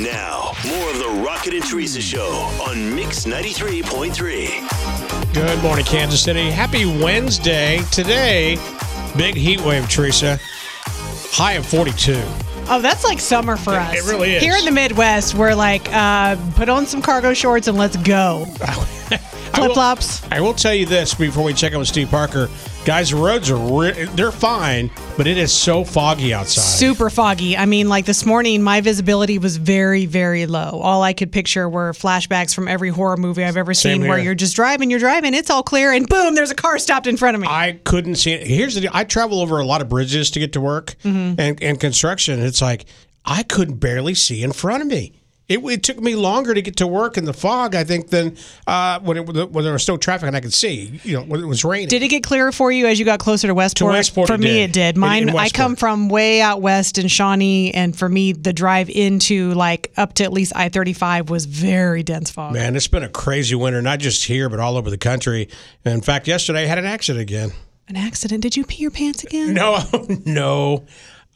Now, more of the Rocket and Teresa Show on Mix 93.3. Good morning, Kansas City. Happy Wednesday. Today, big heat wave, Teresa. High of 42. Oh, that's like summer for us. it really is. Here in the Midwest, we're like, uh, put on some cargo shorts and let's go. Flip will- flops. I will tell you this before we check in with Steve Parker. Guys, the roads are re- they're fine, but it is so foggy outside. Super foggy. I mean, like this morning, my visibility was very, very low. All I could picture were flashbacks from every horror movie I've ever Same seen where you're just driving, you're driving, it's all clear, and boom, there's a car stopped in front of me. I couldn't see it. Here's the deal. I travel over a lot of bridges to get to work Mm-hmm. and, and construction. It's like I couldn't barely see in front of me. It, it took me longer to get to work in the fog, I think, than uh, when, it, when there was still traffic and I could see. You know, when it was raining. Did it get clearer for you as you got closer to Westport? Westport, for it me, did. it did. Mine, in I come from way out west in Shawnee, and for me, the drive into like up to at least I thirty five was very dense fog. Man, it's been a crazy winter, not just here, but all over the country. In fact, yesterday I had an accident again. An accident? Did you pee your pants again? No, no.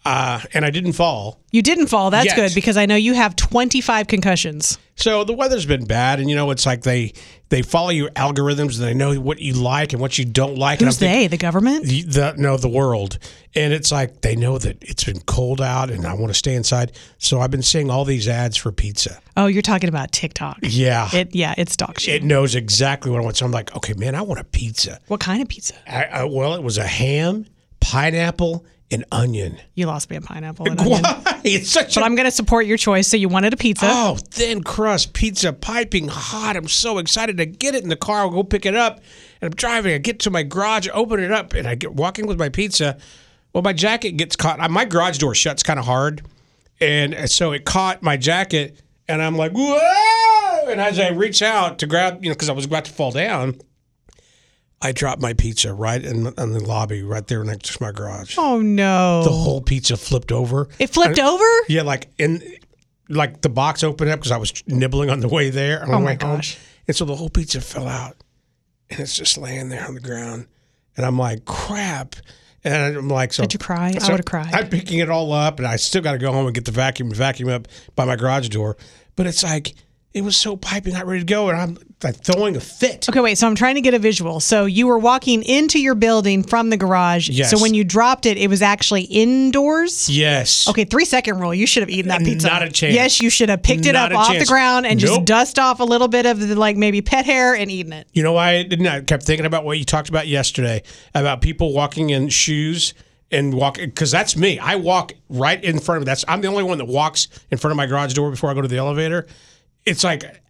Uh, and I didn't fall. You didn't fall. That's Yet. good because I know you have twenty five concussions. So the weather's been bad, and you know it's like they they follow your algorithms and they know what you like and what you don't like. and Who's I'm thinking- they? The government? the, the no the world and it's like they know that it's been cold out and i want to stay inside so i've been seeing all these ads for pizza Oh, you're talking about TikTok. yeah it, It yeah, it's dog shit. It knows exactly what i want so i'm like okay man i want a pizza what kind of pizza? I, I, well it was a ham pineapple and onion. You lost me a pineapple. And onion. why? It's such But a I'm going to support your choice. So you wanted a pizza. oh thin crust pizza piping hot. I'm so excited to get it in the car. I'll go pick it up. And i'm driving. I get to my garage open it up and i get walking with my pizza. Well my jacket gets caught. My garage door shuts kind of hard. And so it caught my jacket and i'm like whoa! And as i reach out to grab you know because i was about to fall down i dropped my pizza right in, in the lobby right there next to my garage Oh no! the whole pizza flipped over it flipped over. yeah, like in like the box opened up because I was nibbling on the way there. Oh, the Oh, my home. gosh. And so the whole pizza fell out, and it's just laying there on the ground. And I'm like, crap. And I'm like, so Did you cry? I would've cried. I'm picking it all up, and I still got to go home and get the vacuum and vacuum up by my garage door. But it's like it was so piping hot, ready to go, and I'm like throwing a fit. Okay, wait. So I'm trying to get a visual. So you were walking into your building from the garage. Yes. So when you dropped it, it was actually indoors. Yes. Okay, three second rule. You should have eaten that pizza. Not a chance. Yes, you should have picked it Not up off the ground and just Nope. dust off a little bit of the like maybe pet hair and eaten it. You know why I didn't? I kept thinking about what you talked about yesterday about people walking in shoes and walking because that's me. I walk right in front of. That's I'm the only one that walks in front of my garage door before I go to the elevator. It's like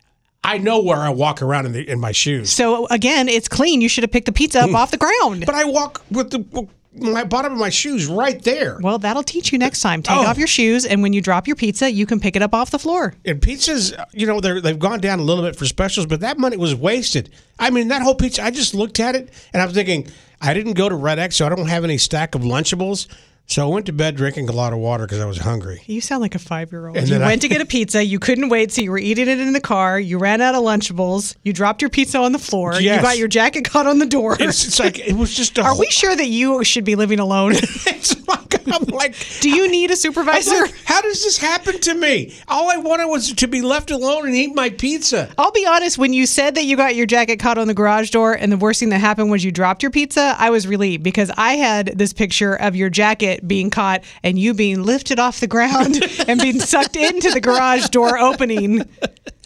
I know where I walk around in the in my shoes, So again, it's clean. You should have picked the pizza up off the ground. but I walk with the my bottom of my shoes right there. well, that'll teach you next time. Take Oh. off your shoes, and when you drop your pizza, you can pick it up off the floor. And pizzas, you know, they're, they've gone down a little bit for specials, but that money was wasted. I mean, that whole pizza, I just looked at it and I was thinking, I didn't go to Red X, so I don't have any stack of Lunchables. So I went to bed drinking a lot of water because I was hungry. You sound like a five year old. You then I- went to get a pizza. You couldn't wait, so you were eating it in the car. You ran out of Lunchables. You dropped your pizza on the floor. You got your jacket caught on the door. It's, it's like, it was just a Are whole, we sure that you should be living alone? it's like, I'm like, Do you need a supervisor? like, how does this happen to me? All I wanted was to be left alone and eat my pizza. I'll be honest, when you said that you got your jacket caught on the garage door and the worst thing that happened was you dropped your pizza, I was relieved because I had this picture of your jacket being caught and you being lifted off the ground and being sucked into the garage door opening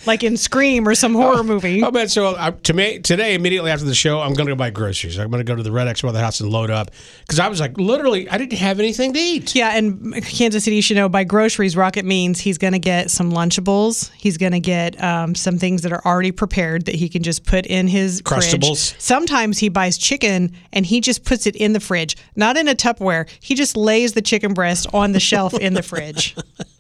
like in Scream or some horror movie. Oh man! So uh, to me today, immediately after the show, I'm going to go buy groceries. I'm going to go to the Red X Mother House and load up because I was like, literally, I didn't have anything to eat. Yeah, and Kansas City, you should know by groceries, Rocket means he's going to get some Lunchables. He's going to get um, some things that are already prepared that he can just put in his Crustables. fridge. Sometimes he buys chicken and he just puts it in the fridge, not in a Tupperware. He just lays the chicken breast on the shelf in the fridge.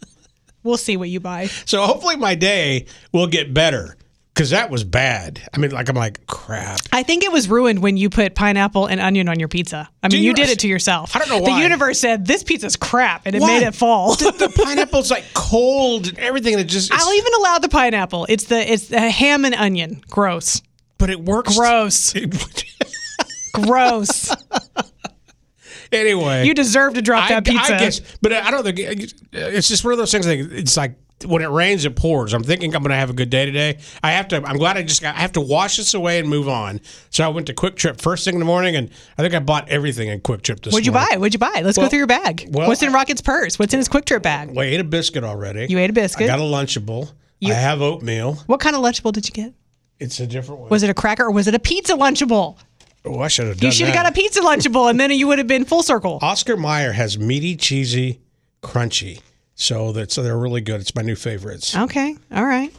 We'll see what you buy. So hopefully my day will get better because that was bad. I mean, like I'm like crap. I think it was ruined when you put pineapple and onion on your pizza. I mean, you you did it to yourself. I don't know Why. The universe said this pizza's crap, and it Why? made it fall. The, the pineapple's like cold and everything. And it just, I'll even allow the pineapple. It's the it's the ham and onion. Gross. but it works. Gross. Gross. Anyway, You deserve to drop I, that pizza. I guess, but I don't think it's just one of those things. Like it's like when it rains, it pours. I'm thinking I'm going to have a good day today. I have to. I'm glad I just got. I have to wash this away and move on. So I went to QuikTrip first thing in the morning, and I think I bought everything in QuikTrip this What'd you buy? What'd you buy? Let's Well- go through your bag. well, What's in Rocket's purse? What's in his QuikTrip bag? Well, I ate a biscuit already. You ate a biscuit. I got a Lunchable. I have oatmeal. What kind of Lunchable did you get? It's a different one. Was it a cracker or was it a pizza Lunchable? Oh, I should have done You should have that. got a pizza Lunchable, and then you would have been full circle. Oscar Mayer has meaty, cheesy, crunchy. So that's so they're really good. It's my new favorites. Okay, all right.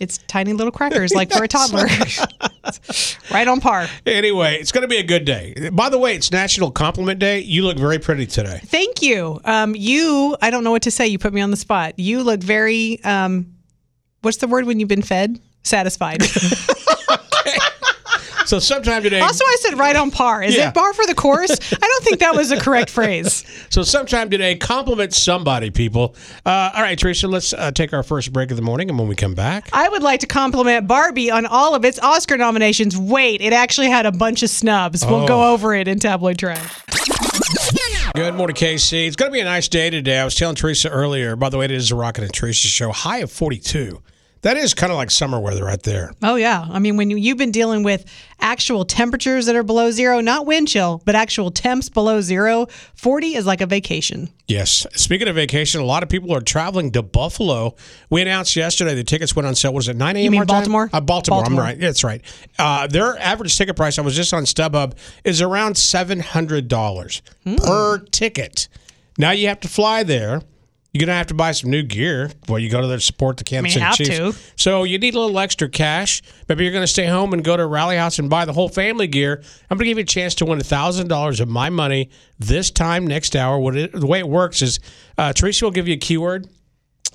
It's tiny little crackers, like for a toddler. right on par. Anyway, it's going to be a good day. By the way, it's National Compliment Day. You look very pretty today. Thank you. Um, you, I don't know what to say. You put me on the spot. You look very, um, what's the word when you've been fed? Satisfied. So sometime today. also, I said right on par. Is Yeah. it par for the course? I don't think that was a correct phrase. So sometime today, compliment somebody, people. Uh, all right, Teresa, let's uh, take our first break of the morning, and when we come back, I would like to compliment Barbie on all of its Oscar nominations. Wait, it actually had a bunch of snubs. We'll Oh. go over it in tabloid trash. good morning, KC. It's going to be a nice day today. I was telling Teresa earlier. By the way, it is a Rocket and Teresa show. High of forty-two. That is kind of like summer weather right there. Oh yeah, I mean when you, you've been dealing with actual temperatures that are below zero, not wind chill, but actual temps below zero, forty is like a vacation. Yes. Speaking of vacation, a lot of people are traveling to Buffalo. We announced yesterday the tickets went on sale. Was it 9 a.m. You mean? Baltimore? Uh, Baltimore. Baltimore. I'm right. That's right. Uh, their average ticket price, I was just on StubHub, is around $700 Hmm. per ticket. Now you have to fly there. You're going to have to buy some new gear. Well, you go to there to support the Kansas I mean, City have Chiefs. to. So you need a little extra cash. Maybe you're going to stay home and go to Rally House and buy the whole family gear. I'm going to give you a chance to win $1,000 of my money this time next hour. What it, the way it works is uh, Teresa will give you a keyword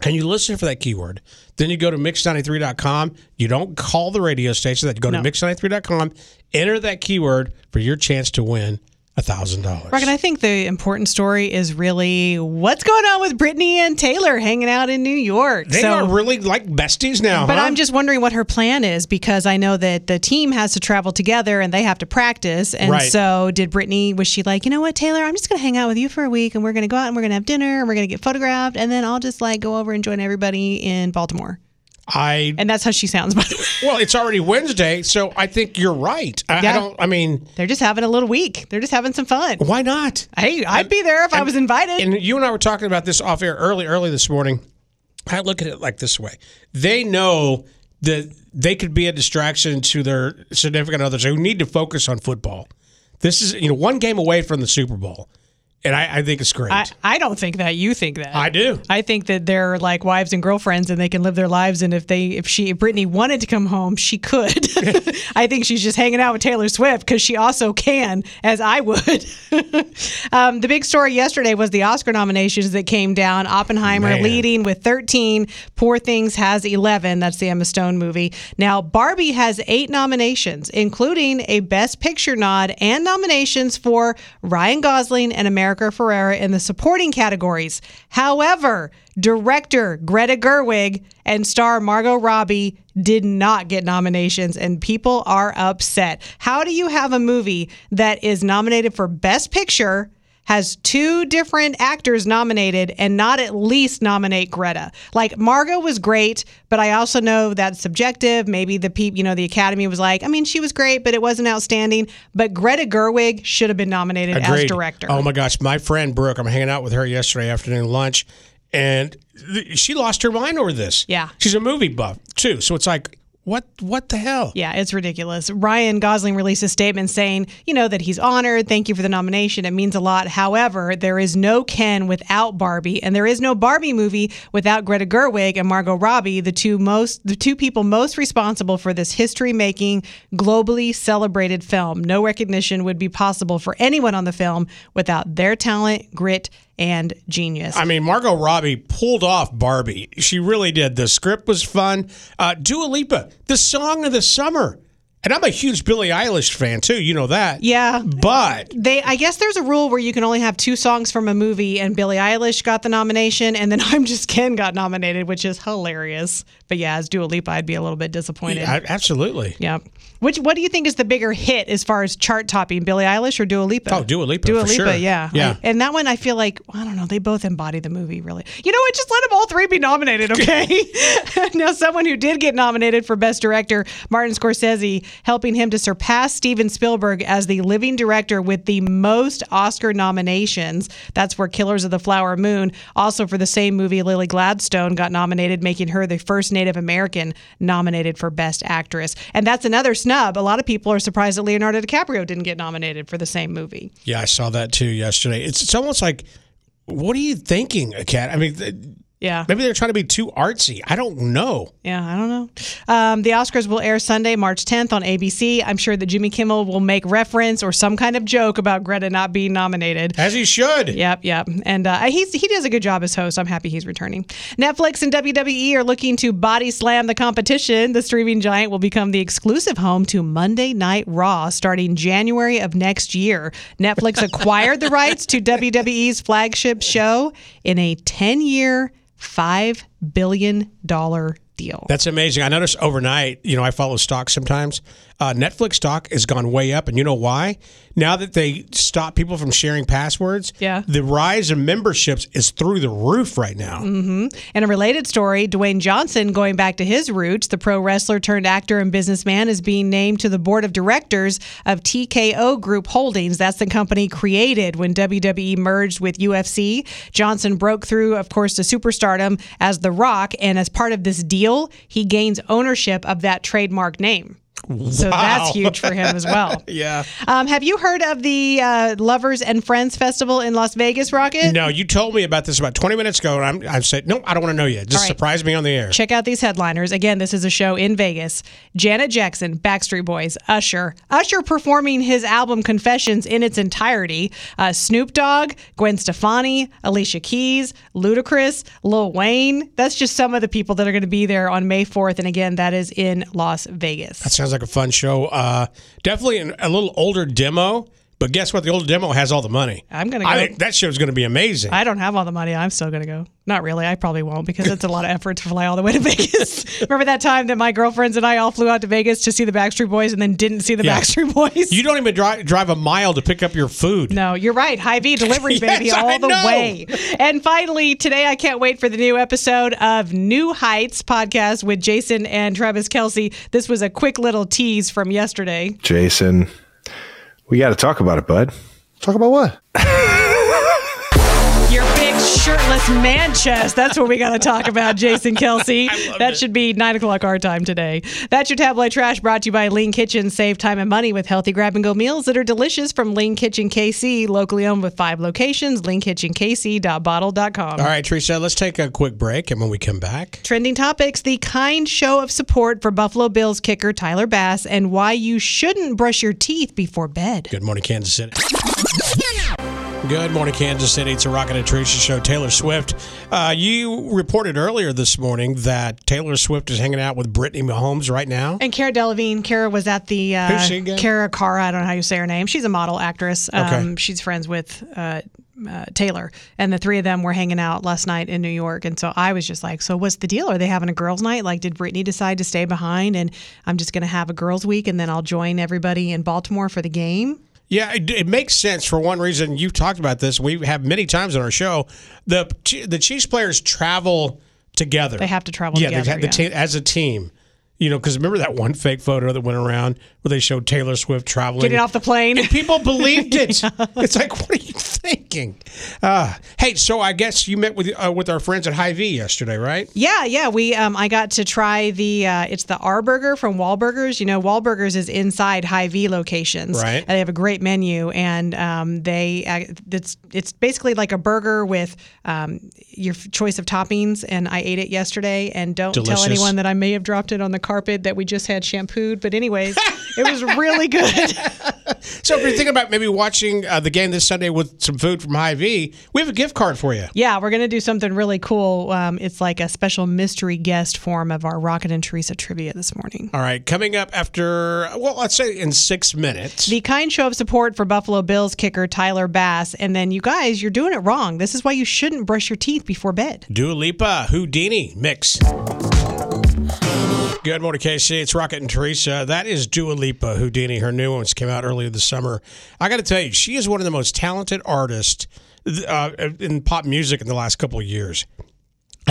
and you listen for that keyword. Then you go to mix93.com. You don't call the radio station. That you go No. to mix93.com, enter that keyword for your chance to win $1,000. Rock, and I think the important story is really what's going on with Brittany and Taylor hanging out in New York. They so, are really like besties now. but huh? I'm just wondering what her plan is because I know that the team has to travel together and they have to practice. And Right. so, did Brittany? Was she like, you know what, Taylor? I'm just going to hang out with you for a week, and we're going to go out and we're going to have dinner, and we're going to get photographed, and then I'll just like go over and join everybody in Baltimore. I And that's how she sounds. By the way, well, it's already Wednesday, so I think you're right. I, I Yeah. don't. I mean, they're just having a little week. They're just having some fun. why not? Hey, I'd be there if I was invited. And you and I were talking about this off air early, early this morning. I look at it like this way: they know that they could be a distraction to their significant others who need to focus on football. This is you know one game away from the Super Bowl, and I, I think it's great. I, I don't think that. You think that. I do. I think that they're like wives and girlfriends, and they can live their lives. And if they, if she, if Brittany wanted to come home, she could. I think she's just hanging out with Taylor Swift because she also can, as I would. um, the big story yesterday was the Oscar nominations that came down. Oppenheimer Man. leading with 13. Poor Things has 11. That's the Emma Stone movie. Now Barbie has eight nominations, including a Best Picture nod and nominations for Ryan Gosling and America Ferrera in the supporting categories. However, director Greta Gerwig and star Margot Robbie did not get nominations, and people are upset. How do you have a movie that is nominated for Best Picture? Has two different actors nominated and not at least nominate Greta. Like Margot was great, but I also know that's subjective. Maybe the peop, you know, the Academy was like, I mean, she was great, but it wasn't outstanding. But Greta Gerwig should have been nominated as director. Oh my gosh, my friend Brooke, I'm hanging out with her yesterday afternoon lunch, and th- she lost her mind over this. Yeah. she's a movie buff too, so it's like, what, what the hell? Yeah, it's ridiculous. Ryan Gosling released a statement saying, you know, that he's honored. Thank you for the nomination. It means a lot. However, there is no Ken without Barbie, and there is no Barbie movie without Greta Gerwig and Margot Robbie, the two most the two people most responsible for this history-making, globally celebrated film. No recognition would be possible for anyone on the film without their talent, grit, and genius. I mean, Margot Robbie pulled off Barbie. She really did. The script was fun. Uh, Dua Lipa, the song of the summer. And I'm a huge Billie Eilish fan too. You know that. Yeah. But They, I guess there's a rule where you can only have two songs from a movie, and Billie Eilish got the nomination, and then I'm Just Ken got nominated, which is hilarious. But yeah, as Dua Lipa, I'd be a little bit disappointed. I, absolutely. yeah. Which, what do you think is the bigger hit as far as chart topping, Billie Eilish or Dua Lipa? Oh, Dua Lipa, Dua for Lipa, sure. yeah. Yeah. I- and that one, I feel like I don't know. They both embody the movie, really. You know what? Just let them all three be nominated, okay? now, someone who did get nominated for Best Director, Martin Scorsese, helping him to surpass Steven Spielberg as the living director with the most Oscar nominations. That's for Killers of the Flower Moon. Also, for the same movie, Lily Gladstone got nominated, making her the first Native American nominated for Best Actress. And that's another snub. A lot of people are surprised that Leonardo DiCaprio didn't get nominated for the same movie. Yeah, I saw that too yesterday. It's it's almost like, what are you thinking, Cat? I mean, Yeah. maybe they're trying to be too artsy. I don't know. Yeah, I don't know. Um, the Oscars will air Sunday, March 10th on ABC. I'm sure that Jimmy Kimmel will make reference or some kind of joke about Greta not being nominated. As he should. Yep, yep. And uh, he's, he does a good job as host. I'm happy he's returning. Netflix and WWE are looking to body slam the competition. The streaming giant will become the exclusive home to Monday Night Raw starting January of next year. Netflix acquired the rights to WWE's flagship show in a 10 year, $5 billion deal. That's amazing. I noticed overnight, you know, I follow stocks sometimes. Uh, Netflix stock has gone way up. And you know why? Now that they stop people from sharing passwords, Yeah. the rise of memberships is through the roof right now. In a related story, Dwayne Johnson, going back to his roots, the pro wrestler turned actor and businessman, is being named to the board of directors of TKO Group Holdings. That's the company created when WWE merged with UFC. Johnson broke through, of course, to superstardom as The Rock, and as part of this deal, he gains ownership of that trademark name. So that's huge for him as well. Yeah. Um, have you heard of the uh, Lovers and Friends Festival in Las Vegas, Rocket? No, you told me about this about 20 minutes ago, and I'm, I said, no, I don't want to know yet. Just right. surprise me on the air. Check out these headliners. Again, this is a show in Vegas. Janet Jackson, Backstreet Boys, Usher. Usher performing his album Confessions in its entirety. Uh, Snoop Dogg, Gwen Stefani, Alicia Keys, Ludacris, Lil Wayne. That's just some of the people that are going to be there on May 4th. And again, that is in Las Vegas. That sounds like a fun show. Uh, definitely an, a little older demo, but guess what? The older demo has all the money. I'm gonna Go. I go. think that show's going to be amazing. I don't have all the money. I'm still going to go. Not really. I probably won't because it's a lot of effort to fly all the way to Vegas. Remember that time that my girlfriends and I all flew out to Vegas to see the Backstreet Boys and then didn't see the Yeah. Backstreet Boys? you don't even drive, drive a mile to pick up your food. No, you're right. Hy-Vee delivery, Yes, baby, I all the know. way. And finally, today I can't wait for the new episode of New Heights podcast with Jason and Travis Kelce. This was a quick little tease from yesterday. Jason, we got to talk about it, bud. Talk about what? Shirtless man chest. That's what we got to talk about, Jason Kelce. That should be nine o'clock our time today. That's your tabloid trash brought to you by Lean Kitchen. Save time and money with healthy grab and go meals that are delicious from Lean Kitchen KC, locally owned with five locations. LeanKitchenKC.bottle.com. All right, Teresa, let's take a quick break, and when we come back, Trending topics the kind show of support for Buffalo Bills kicker Tyler Bass and why you shouldn't brush your teeth before bed. good morning, Kansas City. Good morning, Kansas City. It's a Rocket and Teresa show. Taylor Swift. Uh, you reported earlier this morning that Taylor Swift is hanging out with Brittany Mahomes right now. And Cara Delevingne, Cara was at the uh, Who's she again? Cara Cara. I don't know how you say her name. She's a model actress. Um, Okay. She's friends with uh, uh, Taylor, and the three of them were hanging out last night in New York. And so I was just like, "So what's the deal? Are they having a girls' night? Like, did Brittany decide to stay behind, and I'm just going to have a girls' week, and then I'll join everybody in Baltimore for the game?" Yeah, it, it makes sense for one reason. You've talked about this. We have many times on our show. The the Chiefs players travel together. They have to travel yeah, together, they have the yeah. team as a team. You know, because remember that one fake photo that went around where they showed Taylor Swift traveling, Getting off the plane. and people believed it. It's like, what are you thinking? Uh, hey, so I guess you met with uh, with our friends at Hy-Vee yesterday, right? Yeah, yeah. We um, I got to try the uh, it's the R Burger from Wahlburgers. You know, Wahlburgers is inside Hy-Vee locations. Right. And they have a great menu, and um, they uh, it's it's basically like a burger with um, your choice of toppings. And I ate it yesterday, and don't tell anyone that I may have dropped it on the carpet that we just had shampooed. But anyways, it was really good. So if you're thinking about maybe watching uh, the game this Sunday with some food from Hy-Vee, we have a gift card for you. Yeah, we're gonna do something really cool. Um, it's like a special mystery guest form of our Rocket and Teresa trivia this morning. All right, coming up after, well, let's say in six minutes. The kind show of support for Buffalo Bills kicker Tyler Bass, and then you guys, you're doing it wrong. This is why you shouldn't brush your teeth before bed. Dua Lipa, Houdini mix. Good morning, KC. It's Rocket and Teresa. That is Dua Lipa, Houdini. Her new ones came out earlier this summer. I got to tell you, she is one of the most talented artists uh, in pop music in the last couple of years.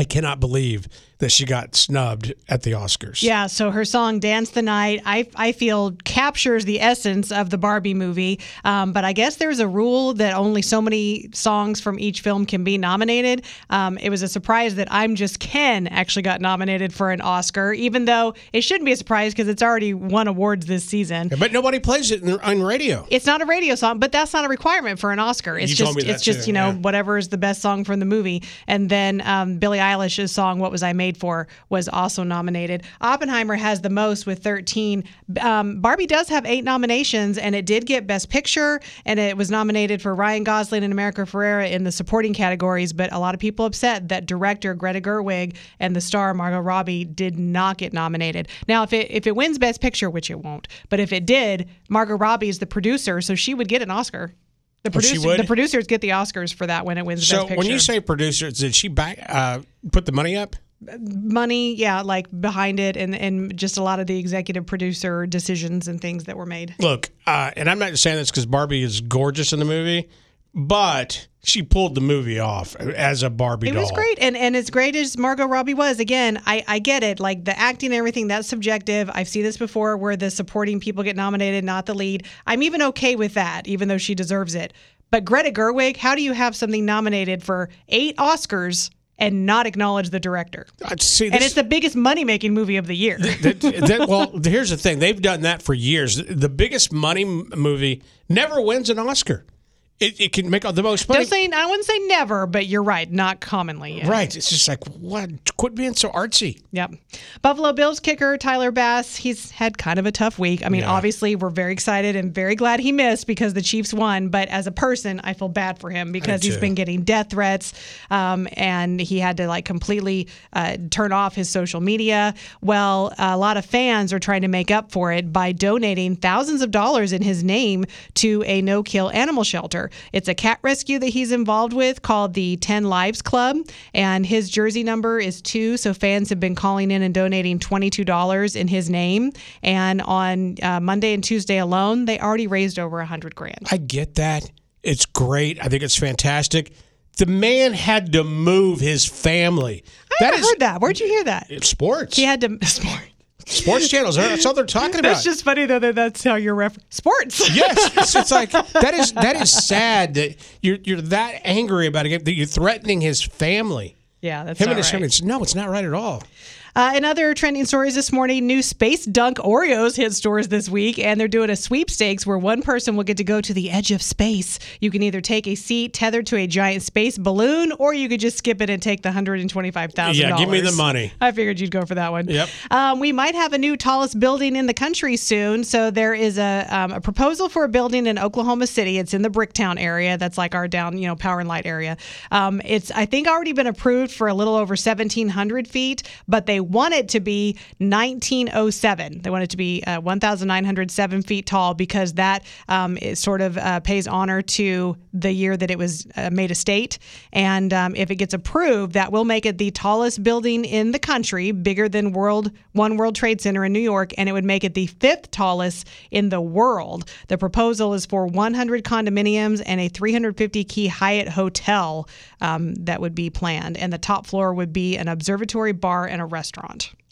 I cannot believe that she got snubbed at the Oscars. Yeah, so her song "Dance the Night" I I feel captures the essence of the Barbie movie. Um, but I guess there's a rule that only so many songs from each film can be nominated. Um, it was a surprise that "I'm Just Ken" actually got nominated for an Oscar, even though it shouldn't be a surprise because it's already won awards this season. But nobody plays it in, on radio. It's not a radio song, but that's not a requirement for an Oscar. It's You just told me that it's just too, you know yeah. whatever is the best song from the movie. And then um, Billie Eilish's song "What Was I Made For" was also nominated. Oppenheimer has the most with 13. Um, Barbie does have eight nominations, and it did get Best Picture, and it was nominated for Ryan Gosling and America Ferrera in the supporting categories. But a lot of people upset that director Greta Gerwig and the star Margot Robbie did not get nominated. Now, if it if it wins Best Picture, which it won't, but if it did, Margot Robbie is the producer, so she would get an Oscar. The, producer, the producers get the Oscars for that when it wins So Best Picture. when you say producers, did she back uh, put the money up? money, yeah, like behind it, and and just a lot of the executive producer decisions and things that were made. Look, uh, and I'm not saying this because Barbie is gorgeous in the movie, but she pulled the movie off as a Barbie It doll. was great, and and as great as Margot Robbie was, again, I I get it. Like the acting and everything, that's subjective. I've seen this before, where the supporting people get nominated, not the lead. I'm even okay with that, even though she deserves it. But Greta Gerwig, how do you have something nominated for eight Oscars and not acknowledge the director? Uh, See, And it's the biggest money making movie of the year. that, that- well, here's the thing: they've done that for years. The biggest money m- movie never wins an Oscar. It, it can make all the most money. Don't say I wouldn't say never, but you're right, not commonly. yeah. Right. It's just like, what? Quit being so artsy. Yep. Buffalo Bills kicker Tyler Bass, he's had kind of a tough week. I mean, Yeah. obviously, we're very excited and very glad he missed because the Chiefs won. But as a person, I feel bad for him because he's been getting death threats um, and he had to like completely uh, turn off his social media. Well, a lot of fans are trying to make up for it by donating thousands of dollars in his name to a no kill animal shelter. It's a cat rescue that he's involved with called the 10 Lives Club, and his jersey number is two. So fans have been calling in and donating $22 in his name. And on uh, Monday and Tuesday alone, they already raised over a 100 grand. I get that. It's great. I think it's fantastic. The man had to move his family. I haven't heard that. Where'd you hear that? sports. He had to. Sport. Sports channels. That's all they're talking about. That's just funny though that that's how you're refer- sports. yes, it's, it's like that is that is sad that you're you're that angry about it that you're threatening his family. Yeah, that's Him and his right. family. It's, no, it's not right at all. Uh, in other trending stories this morning, new Space Dunk Oreos hit stores this week, and they're doing a sweepstakes where one person will get to go to the edge of space. You can either take a seat tethered to a giant space balloon, or you could just skip it and take the $125,000. Yeah, give me the money. I figured you'd go for that one. Yep. Um, we might have a new tallest building in the country soon. So there is a um, a proposal for a building in Oklahoma City. It's in the Bricktown area. That's like our down, you know, Power and Light area. Um, it's I think already been approved for a little over 1,700 feet, but they want it to be 1907. They want it to be uh, 1,907 feet tall because that um, sort of uh, pays honor to the year that it was uh, made a state. And um, if it gets approved, that will make it the tallest building in the country, bigger than World One World Trade Center in New York, and it would make it the fifth tallest in the world. The proposal is for 100 condominiums and a 350 key Hyatt hotel um, that would be planned, and the top floor would be an observatory, bar, and a restaurant.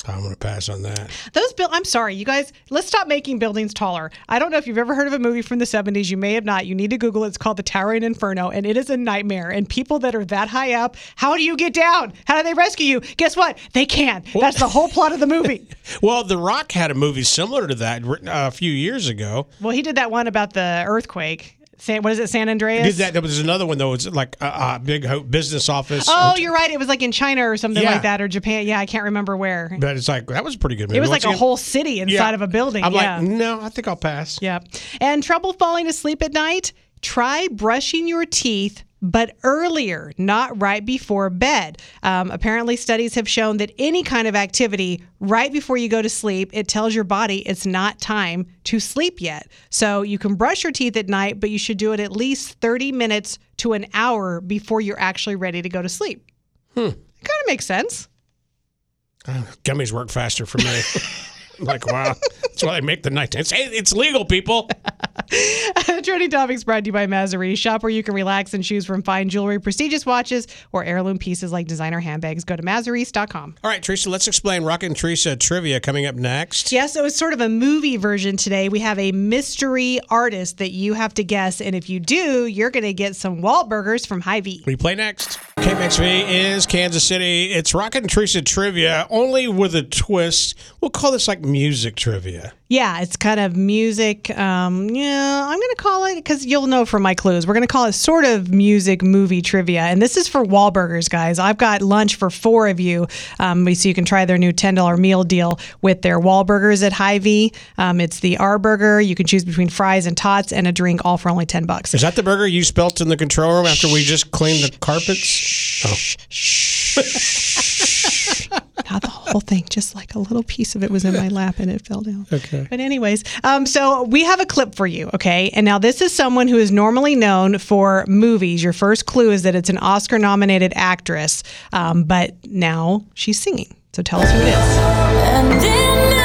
I'm going to pass on that. Those build. I'm sorry, you guys. Let's stop making buildings taller. I don't know if you've ever heard of a movie from the 70s. You may have not. You need to Google it. It's called The Towering Inferno, and it is a nightmare. And people that are that high up, how do you get down? How do they rescue you? Guess what? They can't. That's the whole plot of the movie. Well, The Rock had a movie similar to that uh, a few years ago. well, he did that one about the earthquake. San, what is it, San Andreas? Did that? There was another one though. It's like a, a big ho- business office. Oh, you're right. It was like in China or something Yeah. like that, or Japan. Yeah, I can't remember where. But it's like that was a pretty good. Movie. It was Once like a again- whole city inside Yeah. of a building. I'm yeah. like, no, I think I'll pass. Yeah. And trouble falling asleep at night? Try brushing your teeth, but earlier, not right before bed. Um, apparently, studies have shown that any kind of activity right before you go to sleep, it tells your body it's not time to sleep yet. So you can brush your teeth at night, but you should do it at least 30 minutes to an hour before you're actually ready to go to sleep. Hmm. It kind of makes sense. Gummies work faster for me. Like, wow, that's why they make the night. It's, it's legal, people. Trending Topics brought to you by Mazarie. Shop where you can relax and choose from fine jewelry, prestigious watches, or heirloom pieces like designer handbags. Go to mazaries.com. All right, Teresa, let's explain Rocket and Teresa trivia coming up next. Yeah, so it's sort of a movie version today. We have a mystery artist that you have to guess. And if you do, you're going to get some Wahlburgers from Hy-Vee. We play next. KMXV is Kansas City. It's Rocket and Teresa trivia, only with a twist. We'll call this like music trivia. Yeah, it's kind of music. Um, yeah, I'm going to call it because you'll know from my clues. We're going to call it sort of music movie trivia. And this is for Wahlburgers, guys. I've got lunch for four of you. Um, so you can try their new $10 meal deal with their Wahlburgers at Hy-Vee. Um, it's the R burger. You can choose between fries and tots and a drink, all for only 10 bucks. Is that the burger you spelt in the control room after we just cleaned the carpets? Oh. Not the whole thing, just like a little piece of it was in my lap and it fell down. Okay. But anyways, um, so we have a clip for you, okay? And now this is someone who is normally known for movies. Your first clue is that it's an Oscar-nominated actress, um, but now she's singing. So tell us who it is.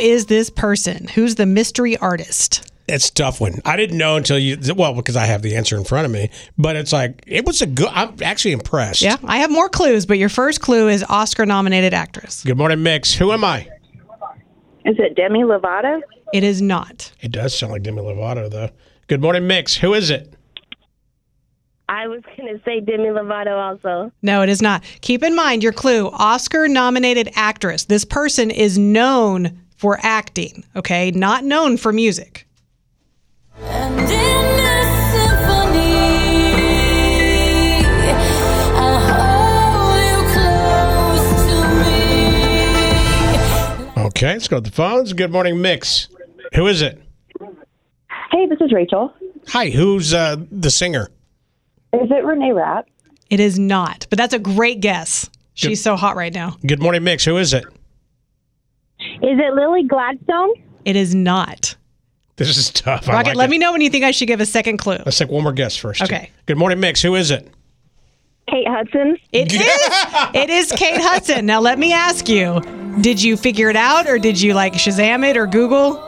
Is this person? Who's the mystery artist? It's a tough one. I didn't know until you, well, because I have the answer in front of me, but it's like, it was a good, I'm actually impressed. Yeah, I have more clues, but your first clue is Oscar-nominated actress. Good morning, Mix. Who am I? Is it Demi Lovato? It is not. It does sound like Demi Lovato, though. Good morning, Mix. Who is it? I was going to say Demi Lovato also. No, it is not. Keep in mind your clue Oscar nominated actress. This person is known for acting, okay? Not known for music. And in this symphony, hold you close to me. Okay, let's go to the phones. Good morning, Mix. Who is it? Hey, this is Rachel. Hi, who's uh, the singer? Is it Renee Rapp? It is not, but that's a great guess. She's so hot right now. Good morning, Mix. Who is it? Is it Lily Gladstone? It is not. This is tough. I Rocket, like let it. me know when you think I should give a second clue. Let's take one more guess first. Okay. Good morning, Mix. Who is it? Kate Hudson? It is. It is Kate Hudson. Now let me ask you: Did you figure it out, or did you like Shazam it or Google?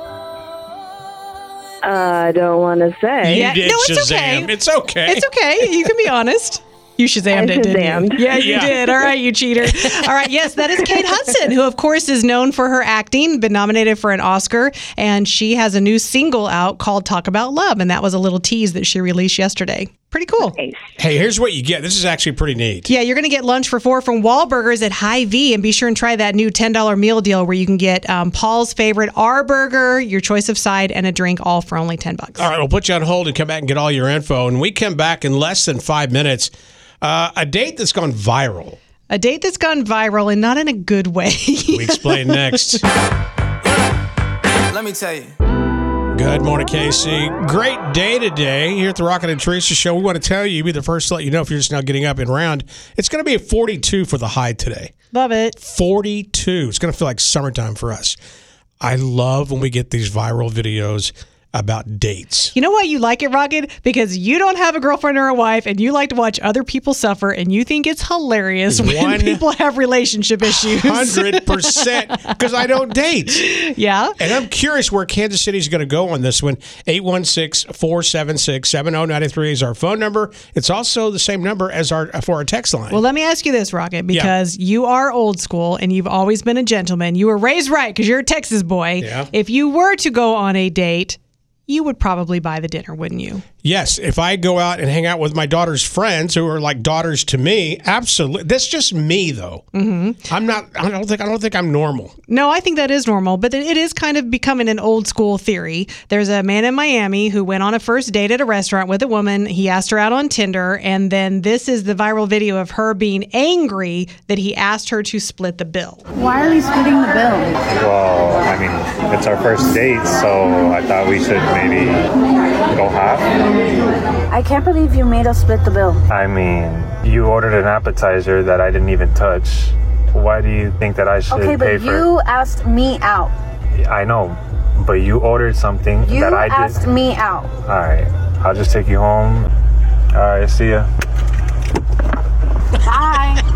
Uh, I don't want to say. Yeah, You did no, it's Shazam. okay. It's okay. It's okay. You can be honest. You Shazammed I it, didn't you? Yeah, you Yeah. did. All right, you cheater. All right, yes, that is Kate Hudson, who of course is known for her acting, been nominated for an Oscar, and she has a new single out called "Talk About Love," and that was a little tease that she released yesterday. Pretty cool. Nice. Hey, here's what you get. This is actually pretty neat. Yeah, you're going to get lunch for four from Wahlburgers at Hy-Vee, and be sure and try that new $10 meal deal where you can get um, Paul's favorite R burger, your choice of side, and a drink, all for only 10 bucks. All right, we'll put you on hold and come back and get all your info. And we come back in less than five minutes. Uh, a date that's gone viral. A date that's gone viral and not in a good way. We explain next. Let me tell you. Good morning, KC. Great day today here at the Rocket and Teresa show. We want to tell you, you'll be the first to let you know if you're just now getting up and round. It's going to be a 42 for the high today. Love it. 42. It's going to feel like summertime for us. I love when we get these viral videos about dates. You know why you like it, Rocket? Because you don't have a girlfriend or a wife, and you like to watch other people suffer, and you think it's hilarious when One- people have relationship issues. Hundred percent, because I don't date. yeah. And I'm curious where Kansas City is going to go on this one. 816 476 7093 is our phone number. It's also the same number as our for our text line. Well, let me ask you this, Rocket, because you are old school and you've always been a gentleman. You were raised right because you're a Texas boy. Yeah. If you were to go on a date, you would probably buy the dinner, wouldn't you? Yes, if I go out and hang out with my daughter's friends who are like daughters to me, absolutely. That's just me, though. Mm-hmm. I'm not. I don't think. I don't think I'm normal. No, I think that is normal, but it is kind of becoming an old school theory. There's a man in Miami who went on a first date at a restaurant with a woman. He asked her out on Tinder, and then this is the viral video of her being angry that he asked her to split the bill. Why are we splitting the bill? Well, I mean, it's our first date, so I thought we should maybe go half. I can't believe you made us split the bill. I mean, you ordered an appetizer that I didn't even touch. Why do you think that I should Okay, pay but for you asked me out. I know, but you ordered something You that I asked did. me out. All right, I'll just take you home. All right, see ya. Bye.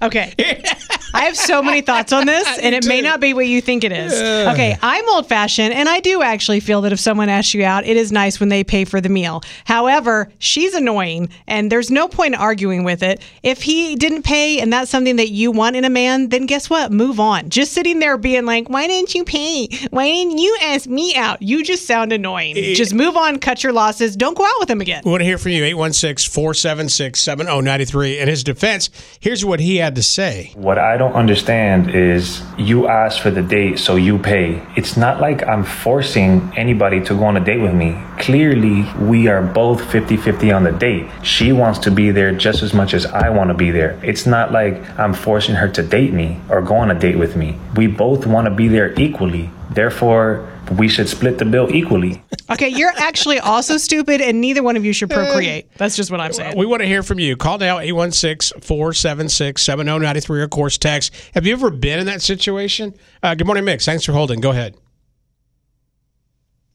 Okay. I have so many thoughts on this, and it may not be what you think it is. Okay, I'm old fashioned, and I do actually feel that if someone asks you out, it is nice when they pay for the meal. However, she's annoying, and there's no point in arguing with it. If he didn't pay and that's something that you want in a man, then guess what? Move on. Just sitting there being like, why didn't you pay? Why didn't you ask me out? You just sound annoying. Eh. Just move on, cut your losses. Don't go out with him again. We want to hear from you. 816 476 7093. In his defense, here's what he had to say. What I don't understand is you asked for the date, so you pay. It's not like I'm forcing anybody to go on a date with me. Clearly, we are both 50 50 on the date. She wants to be there just as much as I want to be there. It's not like I'm forcing her to date me or go on a date with me. We both want to be there equally. Therefore, we should split the bill equally. Okay, you're actually also stupid, and neither one of you should procreate. That's just what I'm saying. We want to hear from you. Call now 816 476 7093 or course text. Have you ever been in that situation? Uh, good morning, Mix. Thanks for holding. Go ahead.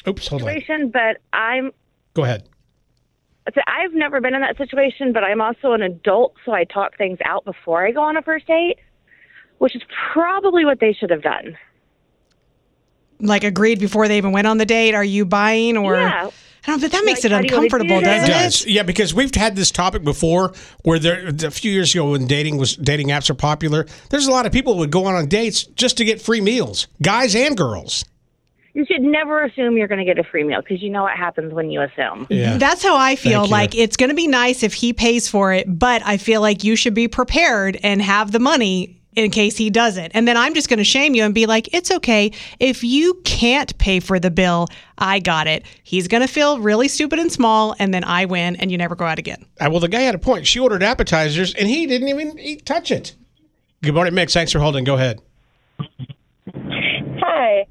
Oops, hold on. Situation, but I'm. Go ahead. so I've never been in that situation, but I'm also an adult, so I talk things out before I go on a first date, which is probably what they should have done. Like agreed before they even went on the date? Are you buying or? Yeah. I don't. But that makes Like, it how do do uncomfortable, that? doesn't It it? Yeah, because we've had this topic before where there a few years ago when dating was dating apps are popular, there's a lot of people who would go on on dates just to get free meals, guys and girls. You should never assume you're going to get a free meal because you know what happens when you assume. Yeah. That's how I feel. Thank you. Like it's going to be nice if he pays for it, but I feel like you should be prepared and have the money in case he doesn't. And then I'm just going to shame you and be like, it's okay. If you can't pay for the bill, I got it. He's going to feel really stupid and small, and then I win, and you never go out again. Uh, well, the guy had a point. She ordered appetizers and he didn't even eat, touch it. Good morning, Mix. Thanks for holding. Go ahead. Hi.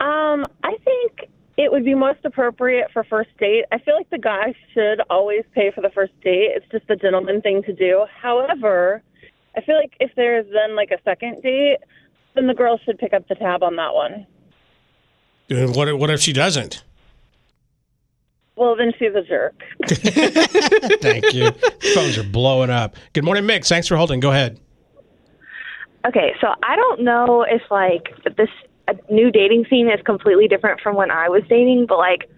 Um, I think it would be most appropriate for first date. I feel like the guy should always pay for the first date. It's just the gentleman thing to do. However, I feel like if there's then like a second date, then the girl should pick up the tab on that one. What, what if she doesn't? Well, then she's a jerk. Thank you. Phones are blowing up. Good morning, Mix. Thanks for holding. Go ahead. Okay, so I don't know if like this a new dating scene is completely different from when I was dating, but like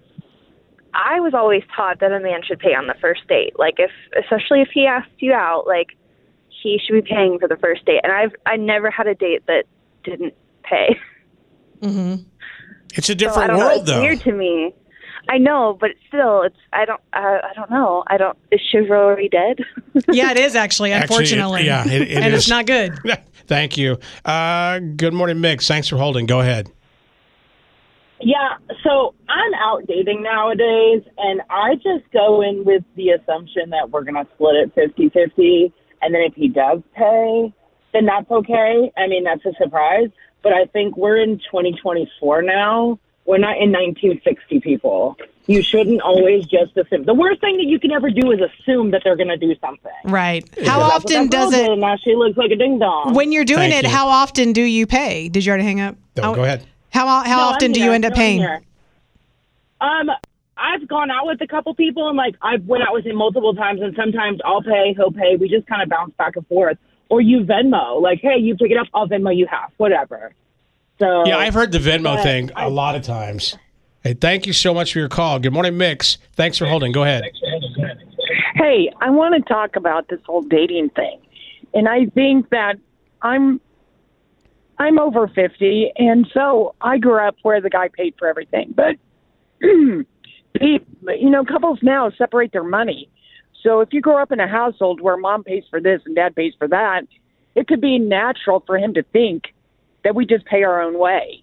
I was always taught that a man should pay on the first date. Like if especially if he asked you out, like he should be paying for the first date. And I've I never had a date that didn't pay. It's a So I different don't know. world, It's though. weird to me. I know, but still, it's I don't I, I don't know. I don't is chivalry dead? Yeah, it is actually, Actually, it- unfortunately. yeah, it- it and is. it's not good. Thank you. Uh, good morning, Mix. Thanks for holding. Go ahead. Yeah, so I'm out dating nowadays, and I just go in with the assumption that we're going to split it 50 50. And then if he does pay, then that's okay. I mean, that's a surprise. But I think we're in 2024 now. We're not in 1960 people. You shouldn't always just assume. The worst thing that you can ever do is assume that they're going to do something. Right. How That's often does it? and Now she looks like a ding dong. When you're doing Thank it, you. how often do you pay? Did you already hang up? No, How- go ahead. How how No, often do you end up No, paying? Um, I've gone out with a couple people and like I've went out with him multiple times and sometimes I'll pay, he'll pay. We just kind of bounce back and forth. Or you Venmo, like, hey, you pick it up, I'll Venmo you half, whatever. So Yeah, I've heard the Venmo thing a lot of times. Hey, thank you so much for your call. Good morning, Mix. Thanks for holding. Go ahead. Hey, I want to talk about this whole dating thing. And I think that I'm I'm over 50 and so I grew up where the guy paid for everything. But pe- you know, couples now separate their money. So if you grow up in a household where mom pays for this and dad pays for that, it could be natural for him to think that we just pay our own way.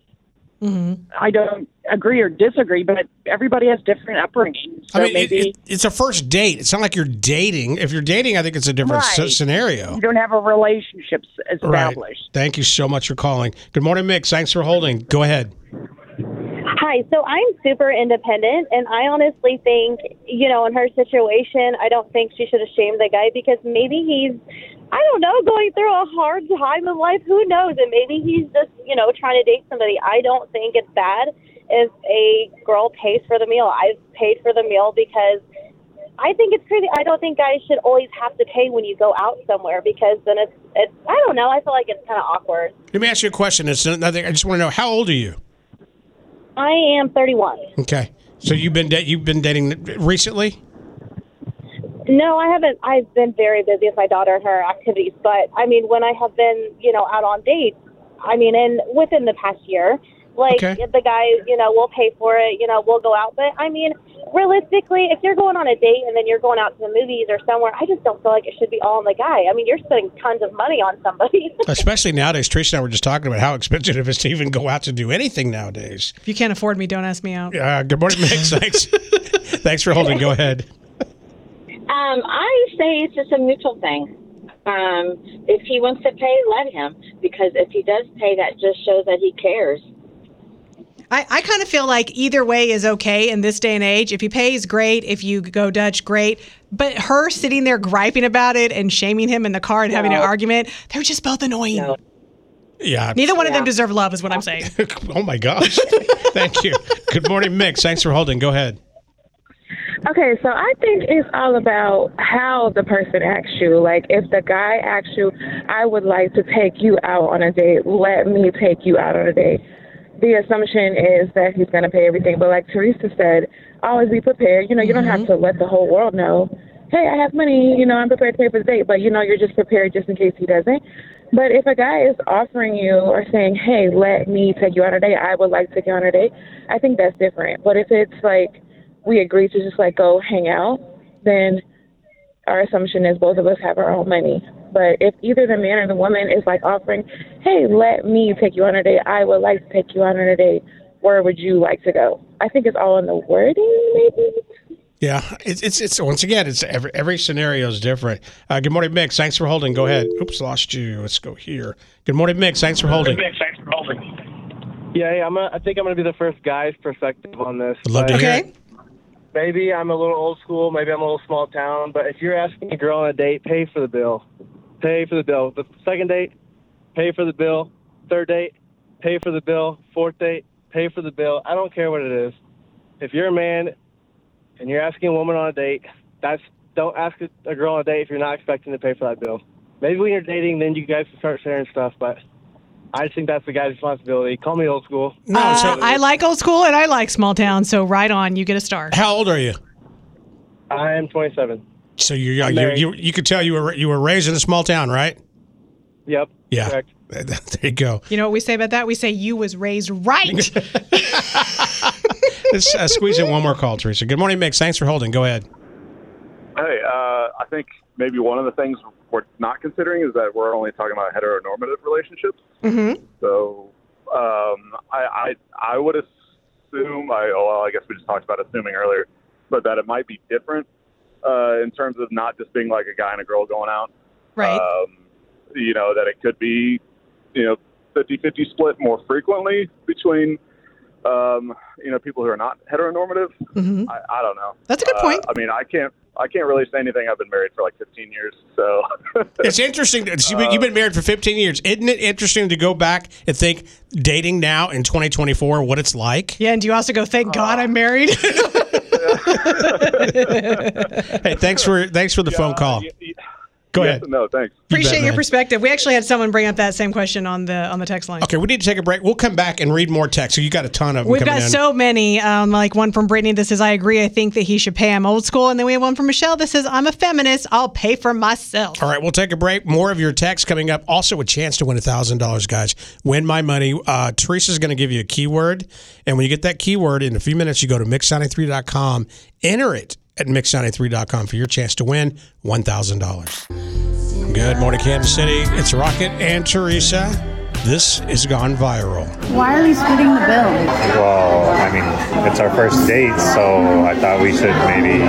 Mm-hmm. I don't agree or disagree, but everybody has different upbringings. So I mean, maybe it, it's a first date. It's not like you're dating. If you're dating, I think it's a different s- Right. scenario. you don't have a relationship s- Right. established. Thank you so much for calling. Good morning, Mix. Thanks for holding. Go ahead. Hi, so I'm super independent, and I honestly think, you know, in her situation, I don't think she should have shamed the guy because maybe he's, I don't know, going through a hard time in life. Who knows? And maybe he's just, you know, trying to date somebody. I don't think it's bad if a girl pays for the meal. I've paid for the meal because I think it's crazy. I don't think guys should always have to pay when you go out somewhere because then it's, it's I don't know. I feel like it's kind of awkward. Let me ask you a question. It's another. I just want to know how old are you? I am 31. Okay. So you've been da- you've been dating recently? No, I haven't. I've been very busy with my daughter and her activities. But I mean, when I have been, you know, out on dates, I mean, and within the past year, like Okay. the guy, you know, we'll pay for it. You know, we'll go out. But I mean, realistically, if you're going on a date and then you're going out to the movies or somewhere, I just don't feel like it should be all on the guy. I mean, you're spending tons of money on somebody. Especially nowadays. Tricia and I were just talking about how expensive it is to even go out to do anything nowadays. If you can't afford me, don't ask me out. Uh, good morning, Mix. Thanks. Thanks for holding. Go ahead. Um, I say it's just a mutual thing. Um, if he wants to pay, let him. Because if he does pay, that just shows that he cares. I, I kind of feel like either way is okay in this day and age. If he pays, great. If you go Dutch, great. But her sitting there griping about it and shaming him in the car and having an argument, they're just both annoying. Yeah. Neither one of them deserve love, is what I'm saying. oh my gosh. Thank you. Good morning, Mix. Thanks for holding. Go ahead. Okay, so I think it's all about how the person asks you. Like, if the guy asks you, I would like to take you out on a date, let me take you out on a date. The assumption is that he's going to pay everything. But, like Teresa said, always be prepared. You know, you don't have mm-hmm. to let the whole world know, hey, I have money, you know, I'm prepared to pay for the date. But, you know, you're just prepared just in case he doesn't. But if a guy is offering you or saying, hey, let me take you on a date, I would like to take you on a date, I think that's different. But if it's like, we agree to just like go hang out, then our assumption is both of us have our own money. But if either the man or the woman is like offering, hey, let me take you on a date, I would like to take you on a date, where would you like to go? I think it's all in the wording, maybe. Yeah, it's it's, it's once again, it's every every scenario is different. Uh, good morning, Mix. Thanks for holding. Go ahead. Oops, lost you. Let's go here. Good morning, Mix. Thanks for holding. Thanks for holding. Yeah, hey, I'm. A, I think I'm going to be the first guy's perspective on this. I'd love to but hear it. Maybe I'm a little old school. Maybe I'm a little small town. But if you're asking a girl on a date, pay for the bill. Pay for the bill. The second date, pay for the bill. Third date, pay for the bill. Fourth date, pay for the bill. I don't care what it is. If you're a man and you're asking a woman on a date, that's don't ask a, a girl on a date if you're not expecting to pay for that bill. Maybe when you're dating, then you guys can start sharing stuff. But I just think that's the guy's responsibility. Call me old school. Uh, I like old school and I like small town, so right on, you get a star. How old are you? I am 27. So you you, I'm you married. you you could tell you were you were raised in a small town, right? Yep. Yeah. Correct. There you go. You know what we say about that? We say you was raised right. Let's uh, squeeze in one more call, Teresa. Good morning, Mix. Thanks for holding. Go ahead. Hey, uh, I think maybe one of the things we're not considering is that we're only talking about heteronormative relationships. Mm-hmm. So um, I, I I would assume I oh, well I guess we just talked about assuming earlier, but that it might be different uh, in terms of not just being like a guy and a girl going out. Right. Um, you know that it could be you know 50-50 split more frequently between um, you know people who are not heteronormative. Mhm. I, I don't know. That's a good Uh, point. I mean, I can't I can't really say anything. I've been married for like 15 years, so It's interesting. that You've been, you've been married for 15 years. Isn't it interesting to go back and think dating now in 2024 what it's like? Yeah, and do you also go, thank God I'm married? Hey, thanks for thanks for the phone call. Go Yes ahead. no, thanks. Appreciate your perspective. We actually had someone bring up that same question on the on the text line. Okay, we need to take a break. We'll come back and read more text. So you got a ton of them We've got in. so many, um, like one from Brittany that says, I agree. I think that he should pay. I'm old school. And then we have one from Michelle that says, I'm a feminist. I'll pay for myself. All right, we'll take a break. More of your text coming up. Also, a chance to win a $1,000, guys. Win my money. Uh, Teresa's going to give you a keyword. And when you get that keyword in a few minutes, you go to mix93.com, enter it at mix93.com for your chance to win $1,000. Good morning, Kansas City. It's Rocket and Teresa. This is gone viral. Why are we splitting the bill? Well, I mean, it's our first date, so I thought we should maybe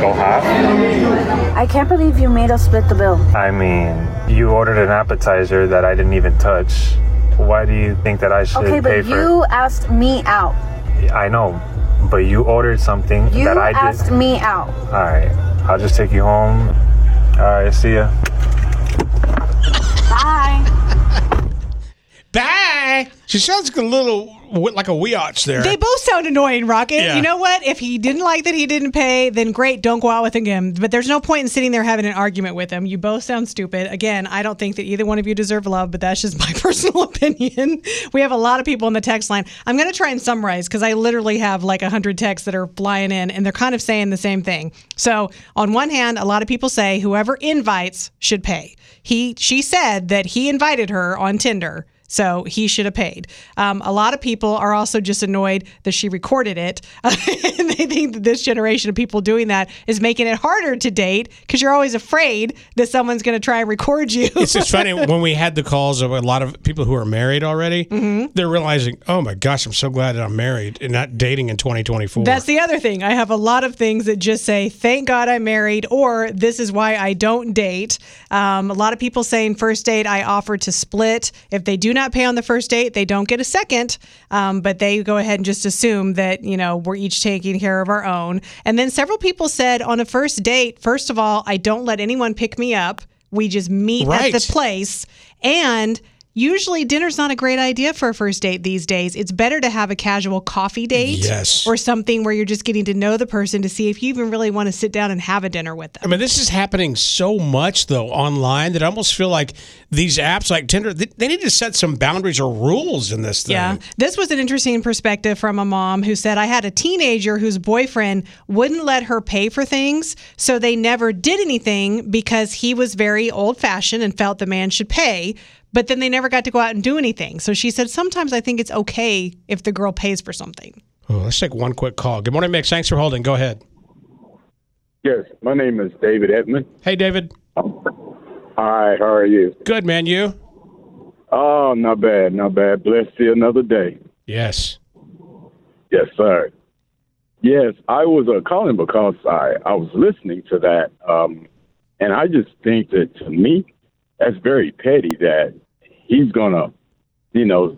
go half. I can't believe you made us split the bill. I mean, you ordered an appetizer that I didn't even touch. Why do you think that I should Okay, pay but for you asked me out. I know, but you ordered something You that I did. asked me out. All right, I'll just take you home. All right, see ya. Bye. Bye. She sounds like a little like a weotch there. They both sound annoying, Rocket. Yeah. You know what? If he didn't like that he didn't pay, then great, don't go out with him. But there's no point in sitting there having an argument with him. You both sound stupid. Again, I don't think that either one of you deserve love, but that's just my personal opinion. We have a lot of people in the text line. I'm going to try and summarize because I literally have like 100 texts that are flying in and they're kind of saying the same thing. So, on one hand, a lot of people say whoever invites should pay. He she said that he invited her on Tinder. So he should have paid. Um, a lot of people are also just annoyed that she recorded it. and they think that this generation of people doing that is making it harder to date because you're always afraid that someone's going to try and record you. it's just funny when we had the calls of a lot of people who are married already. Mm-hmm. They're realizing, oh my gosh, I'm so glad that I'm married and not dating in 2024. That's the other thing. I have a lot of things that just say, thank God I'm married, or this is why I don't date. Um, a lot of people saying, first date, I offer to split. If they do not pay on the first date, they don't get a second, um, but they go ahead and just assume that, you know, we're each taking care of our own. And then several people said, on a first date, first of all, I don't let anyone pick me up. We just meet Right. at the place. And usually dinner's not a great idea for a first date these days. It's better to have a casual coffee date Yes. or something where you're just getting to know the person to see if you even really want to sit down and have a dinner with them. I mean, this is happening so much though online that I almost feel like these apps like Tinder, they, they need to set some boundaries or rules in this thing. Yeah. This was an interesting perspective from a mom who said, I had a teenager whose boyfriend wouldn't let her pay for things. So they never did anything because he was very old fashioned and felt the man should pay. But then they never got to go out and do anything. So she said, sometimes I think it's okay if the girl pays for something. Oh, let's take one quick call. Good morning, Mix. Thanks for holding. Go ahead. Yes, my name is David Edmond. Hey, David. Hi, how are you? Good, man. You? Oh, not bad, not bad. Blessed to see another day. Yes. Yes, sir. Yes, I was uh, calling because I, I was listening to that, um, and I just think that to me, that's very petty that he's gonna, you know,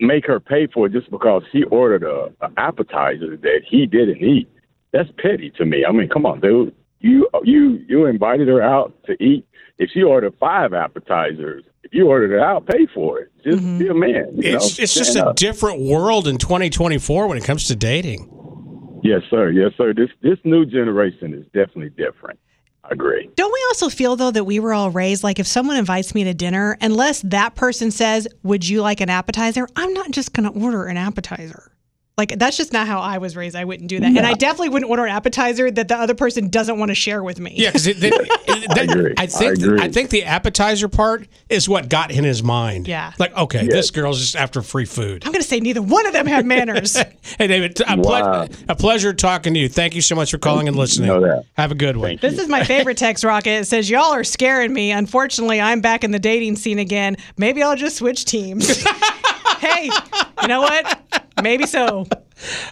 make her pay for it just because she ordered a, a appetizer that he didn't eat. That's petty to me. I mean, come on, dude. You you you invited her out to eat. If she ordered five appetizers, if you ordered it out, pay for it. Just mm-hmm. be a man. You It's, know? it's just Stand a up. different world in 2024 when it comes to dating. Yes, sir. Yes, sir. This this new generation is definitely different. I agree. Don't we also feel though that we were all raised like if someone invites me to dinner, unless that person says, "Would you like an appetizer?" I'm not just going to order an appetizer. Like that's just not how I was raised. I wouldn't do that, and I definitely wouldn't order an appetizer that the other person doesn't want to share with me. Yeah, because I, think I, think the appetizer part is what got in his mind. Yeah. Like, okay, this girl's just after free food. I'm going to say neither one of them have manners. Hey, David, a, ple- Wow. a pleasure talking to you. Thank you so much for calling and listening. Have a good one. This is my favorite text rocket. It says, Y'all are scaring me. Unfortunately, I'm back in the dating scene again. Maybe I'll just switch teams. hey, you know what? Maybe so.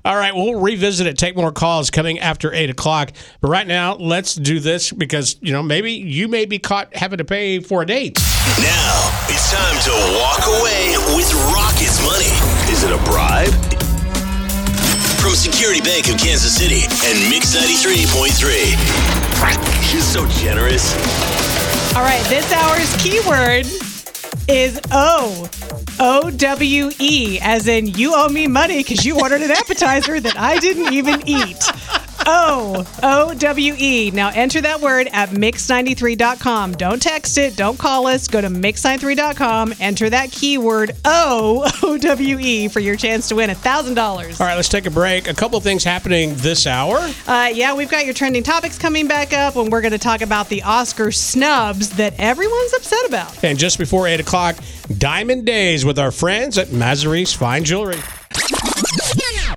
All right, we'll revisit it. Take more calls coming after eight o'clock. But right now, let's do this because you know maybe you may be caught having to pay for a date. Now it's time to walk away with Rocket's money. Is it a bribe? From Security Bank of Kansas City and Mix 93.3. She's so generous. All right, this hour's keyword is O. O W E, as in you owe me money because you ordered an appetizer that I didn't even eat. O O W E. Now enter that word at mix93.com. Don't text it, don't call us. Go to mix93.com, enter that keyword O O W E for your chance to win $1,000. All right, let's take a break. A couple things happening this hour. Uh, yeah, we've got your trending topics coming back up when we're going to talk about the Oscar snubs that everyone's upset about. And just before 8 o'clock, Diamond Days with our friends at Mazaris Fine Jewelry.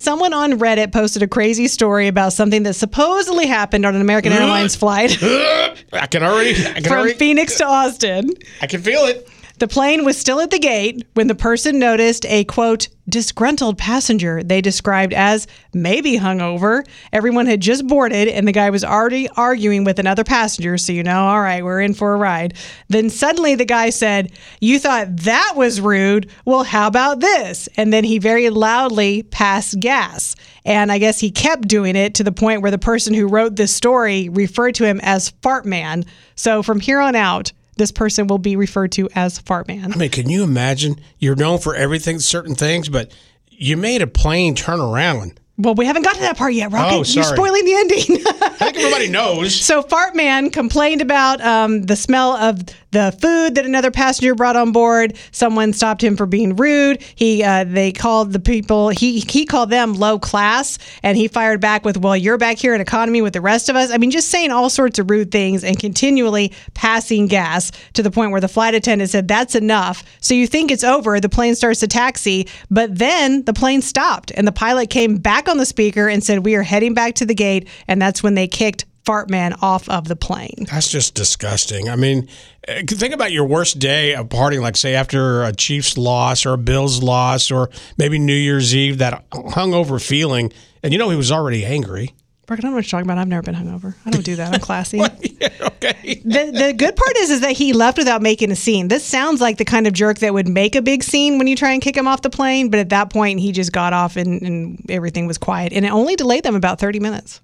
Someone on Reddit posted a crazy story about something that supposedly happened on an American Airlines flight I can already, I can from already, Phoenix to Austin. I can feel it. The plane was still at the gate when the person noticed a quote, disgruntled passenger they described as maybe hungover. Everyone had just boarded and the guy was already arguing with another passenger, so you know, all right, we're in for a ride. Then suddenly the guy said, You thought that was rude? Well, how about this? And then he very loudly passed gas. And I guess he kept doing it to the point where the person who wrote this story referred to him as Fart Man. So from here on out, this person will be referred to as Fart Man. I mean, can you imagine? You're known for everything, certain things, but you made a plane turn around. Well, we haven't got to that part yet, Rocket. Oh, You're spoiling the ending. I think everybody knows. so, Fart Man complained about um, the smell of the food that another passenger brought on board. Someone stopped him for being rude. He uh, they called the people he he called them low class, and he fired back with, "Well, you're back here in economy with the rest of us." I mean, just saying all sorts of rude things and continually passing gas to the point where the flight attendant said, "That's enough." So you think it's over. The plane starts to taxi, but then the plane stopped, and the pilot came back on the speaker and said, "We are heading back to the gate," and that's when they kicked Fart Man off of the plane. That's just disgusting. I mean, uh, think about your worst day of partying, like say after a Chiefs loss or a Bills loss or maybe New Year's Eve, that hungover feeling, and you know he was already angry. Brock, I don't know what you're talking about. I've never been hungover. I don't do that. I'm classy. okay. The the good part is is that he left without making a scene. This sounds like the kind of jerk that would make a big scene when you try and kick him off the plane, but at that point he just got off and, and everything was quiet. And it only delayed them about 30 minutes.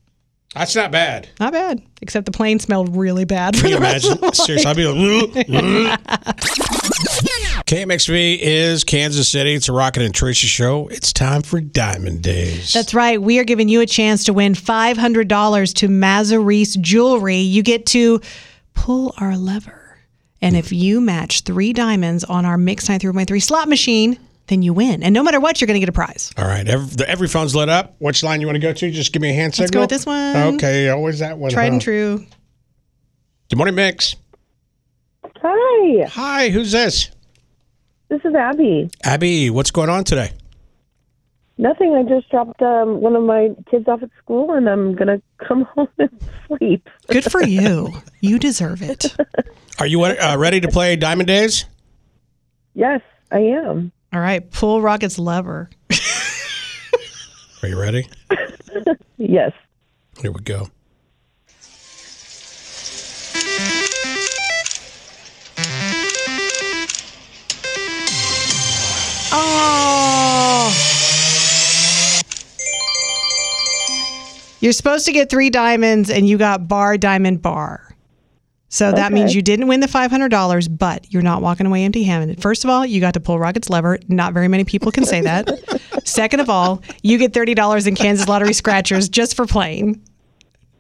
That's not bad. Not bad. Except the plane smelled really bad for Can you imagine? Seriously, I'd be like, KMXV is Kansas City. It's a Rocket and Tracy show. It's time for Diamond Days. That's right. We are giving you a chance to win $500 to Mazaris Jewelry. You get to pull our lever. And if you match three diamonds on our Mix 93.3 slot machine, then you win. And no matter what, you're going to get a prize. All right, every, the- every phone's lit up. Which line you want to go to? Just give me a hand signal. Let's go with this one. Okay, always that one. Tried and true. Good morning, Mix. Hi. Hi, who's this? This is Abby. Abby, what's going on today? Nothing. I just dropped um, one of my kids off at school, and I'm gonna come home and sleep. Good for you. You deserve it. Are you uh, ready to play Diamond Days? Yes, I am. All right, pull Rocket's lever. Are you ready? Yes. Here we go. Oh. You're supposed to get three diamonds, and you got bar, diamond, bar. So that Okay. means you didn't win the $500, but you're not walking away empty handed. First of all, you got to pull Rocket's lever. Not very many people can say that. Second of all, you get $30 in Kansas Lottery scratchers just for playing.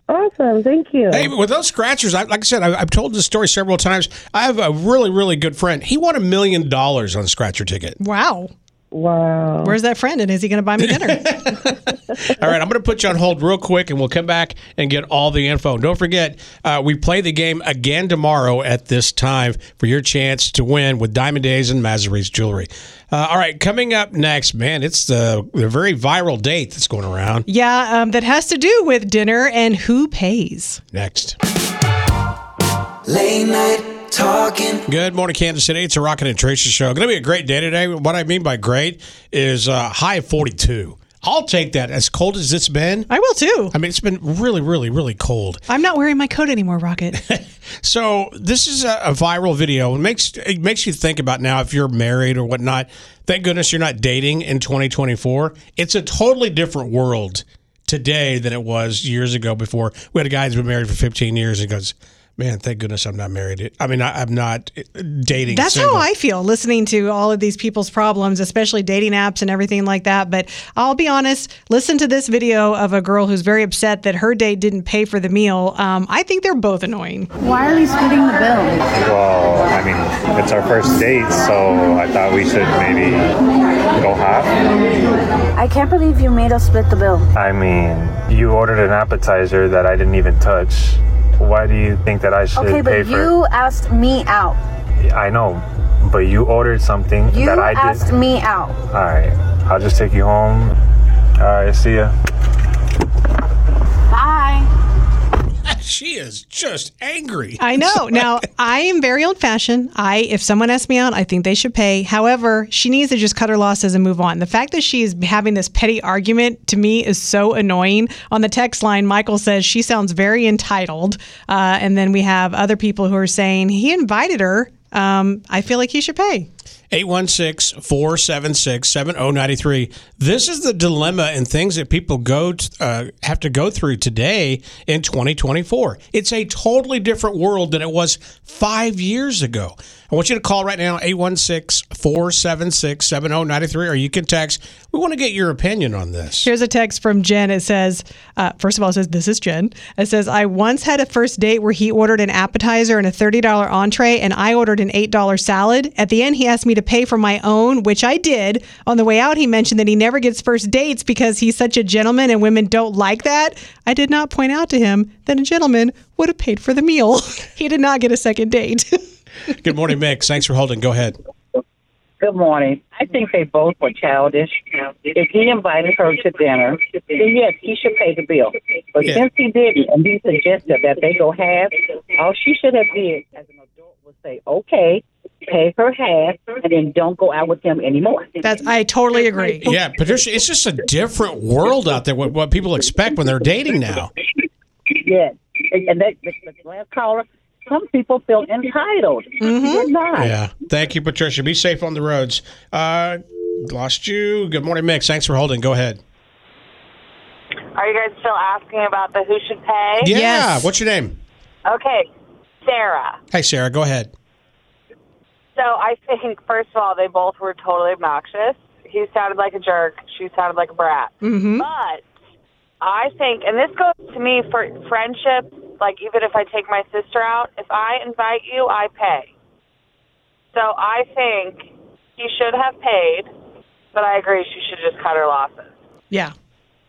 Awesome. Thank you. Hey, with those scratchers, I, like I said, I, I've told this story several times. I have a really, really good friend. He won a million dollars on a scratcher ticket. Wow. Wow. Where's that friend, and is he going to buy me dinner? All right, I'm going to put you on hold real quick, and we'll come back and get all the info. Don't forget, uh, we play the game again tomorrow at this time for your chance to win with Diamond Days and Mazaris Jewelry. Uh, all right, coming up next, man, it's the, the very viral date that's going around. yeah, um, that has to do with dinner and who pays. Next. Late night talking. Good morning, Kansas City. It's a Rocket and Tracy show. Going to be a great day today. What I mean by great is uh, high of 42. I'll take that. As cold as it's been, I will too. I mean, it's been really, really, really cold. I'm not wearing my coat anymore, Rocket. So this is a, a viral video. It makes it makes you think about now if you're married or whatnot. Thank goodness you're not dating in 2024. It's a totally different world today than it was years ago. Before we had a guy who's been married for 15 years and goes, "Man, thank goodness I'm not married. I mean, I, I'm not dating." That's single. how I feel listening to all of these people's problems, especially dating apps and everything like that. But I'll be honest, listen to this video of a girl who's very upset that her date didn't pay for the meal. Um, I think they're both annoying. Why are we splitting the bill? Well, I mean, it's our first date, so I thought we should maybe go half. I can't believe you made us split the bill. I mean, you ordered an appetizer that I didn't even touch. Why do you think that I should Okay, pay but for you asked me out. I know, but you ordered something You that I did. You asked me out. All right, I'll just take you home. All right, see ya. She is just angry. I know. Now, I am very old fashioned. I, if someone asks me out, I think they should pay. However, she needs to just cut her losses and move on. The fact that she is having this petty argument to me is so annoying. On the text line, Michael says she sounds very entitled. Uh, and then we have other people who are saying he invited her. Um, I feel like he should pay. 816 476 7093. This is the dilemma and things that people go t- uh, have to go through today in 2024. It's a totally different world than it was five years ago. I want you to call right now 816 476 7093 or you can text. We want to get your opinion on this. Here's a text from Jen. It says, uh, first of all, it says, This is Jen. It says, I once had a first date where he ordered an appetizer and a $30 entree, and I ordered an $8 salad. At the end, he asked me to pay for my own, which I did. On the way out, he mentioned that he never gets first dates because he's such a gentleman and women don't like that. I did not point out to him that a gentleman would have paid for the meal. he did not get a second date. Good morning, Mix. Thanks for holding. Go ahead. Good morning. I think they both were childish. If he invited her to dinner, then yes, he should pay the bill. But Yeah. since he didn't, and he suggested that they go half, all she should have did as an adult was say, okay, pay her half, and then don't go out with him anymore. That's I totally agree. Yeah, Patricia, it's just a different world out there, what, what people expect when they're dating now. Yes. And and that, the, the last caller, some people feel entitled. They're not. Yeah. Thank you, Patricia. Be safe on the roads. Uh, lost you. Good morning, Mix. Thanks for holding. Go ahead. Are you guys still asking about the who should pay? Yeah. What's your name? Okay, Sarah. Hey, Sarah. Go ahead. So I think, first of all, they both were totally obnoxious. He sounded like a jerk. She sounded like a brat. Mm-hmm. But I think, and this goes to me for friendship, like even if I take my sister out, if I invite you, I pay. So I think he should have paid, but I agree she should just cut her losses. Yeah.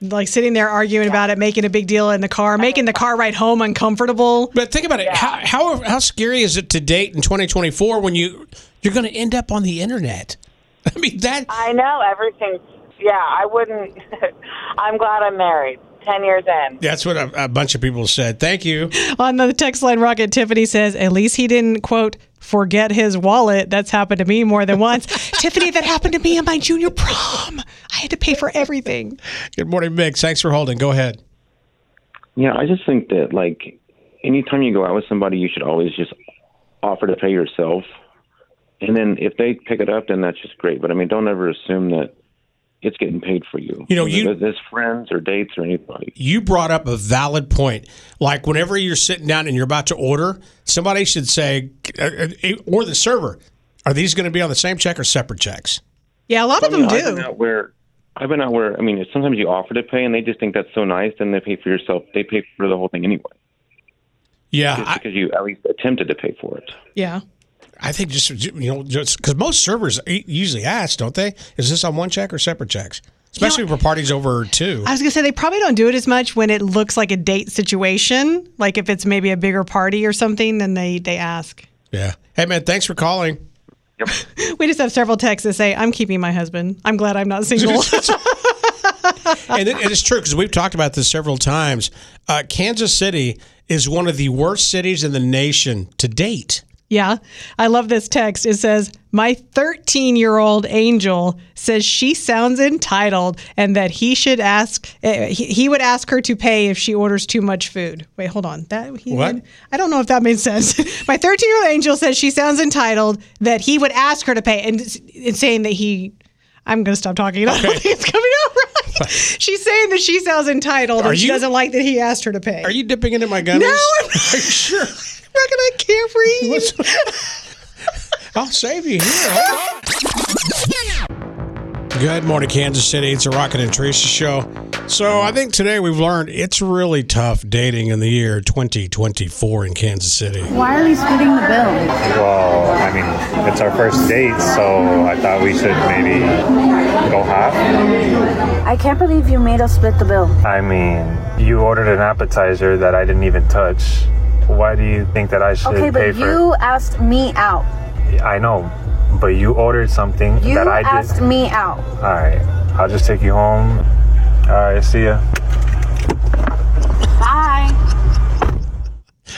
Like sitting there arguing about it, making a big deal in the car, making the car ride home uncomfortable. But think about it. How, how how scary is it to date in 2024 when you you're going to end up on the internet? I mean that. I know everything. Yeah, I wouldn't. I'm glad I'm married. Ten years in. That's what a, a bunch of people said. Thank you. On the text line, Rocket Tiffany says, at least he didn't, quote, forget his wallet. That's happened to me more than once. Tiffany, that happened to me in my junior prom. I had to pay for everything. Good morning, Mix. Thanks for holding. Go ahead. Yeah, I just think that like anytime you go out with somebody, you should always just offer to pay yourself, and then if they pick it up, then that's just great. But I mean, don't ever assume that it's getting paid for you. You know, you- Whether it's friends or dates or anybody. You brought up a valid point. Like whenever you're sitting down and you're about to order, somebody should say, uh, uh, or the server, are these going to be on the same check or separate checks? Yeah, a lot of I mean, them I've been do. out where I've been out where I mean, sometimes you offer to pay, and they just think that's so nice, then they pay for yourself. They pay for the whole thing anyway, Yeah, just because you at least attempted to pay for it. Yeah. I think just you know just because most servers usually ask, don't they? Is this on one check or separate checks? Especially for parties over two. I was gonna say they probably don't do it as much when it looks like a date situation. Like if it's maybe a bigger party or something, then they they ask. Yeah. Hey man, thanks for calling. Yep. We just have several texts that say, "I'm keeping my husband. I'm glad I'm not single." and it, it is true because we've talked about this several times. Uh, Kansas City is one of the worst cities in the nation to date. Yeah. I love this text. It says, My 13 year old angel says she sounds entitled and that he should ask, uh, he, he would ask her to pay if she orders too much food. Wait, hold on. That he What? would- I don't know if that made sense. My 13 year old angel says she sounds entitled that he would ask her to pay and, and saying that he, I'm going to stop talking. I don't think it's coming out right. She's saying that she sounds entitled Are and she you- doesn't like that he asked her to pay. Are you dipping into my gummies? No, I'm not. sure. Reckon I can't breathe. I'll save you here. Good morning, Kansas City. It's a Rocket and Teresa show. So I think today we've learned it's really tough dating in the year 2024 in Kansas City. Why are we splitting the bill? Well, I mean, it's our first date, so I thought we should maybe go half. I can't believe you made us split the bill. I mean, you ordered an appetizer that I didn't even touch. Why do you think that I should Okay, pay but for you asked me out. I know, but you ordered something You that I did. You asked me out. All right, I'll just take you home. All right, see ya. Bye.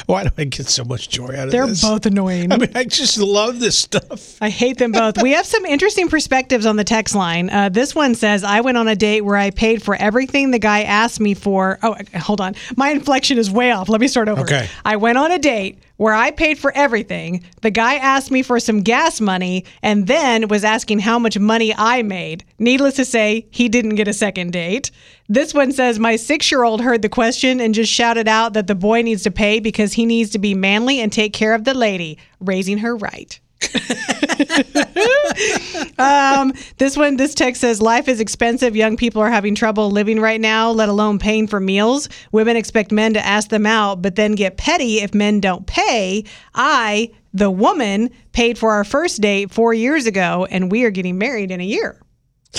Why do I get so much joy out of this? They're both annoying. I mean, I just love this stuff. I hate them both. We have some interesting perspectives on the text line. Uh, this one says, I went on a date where I paid for everything the guy asked me for. Oh, hold on. My inflection is way off. Let me start over. Okay. I went on a date where I paid for everything. The guy asked me for some gas money and then was asking how much money I made. Needless to say, he didn't get a second date. This one says, My six year old heard the question and just shouted out that the boy needs to pay because he needs to be manly and take care of the lady, raising her right. um, this one, this text says, Life is expensive. Young people are having trouble living right now, let alone paying for meals. Women expect men to ask them out, but then get petty if men don't pay. I, the woman, paid for our first date four years ago, and we are getting married in a year.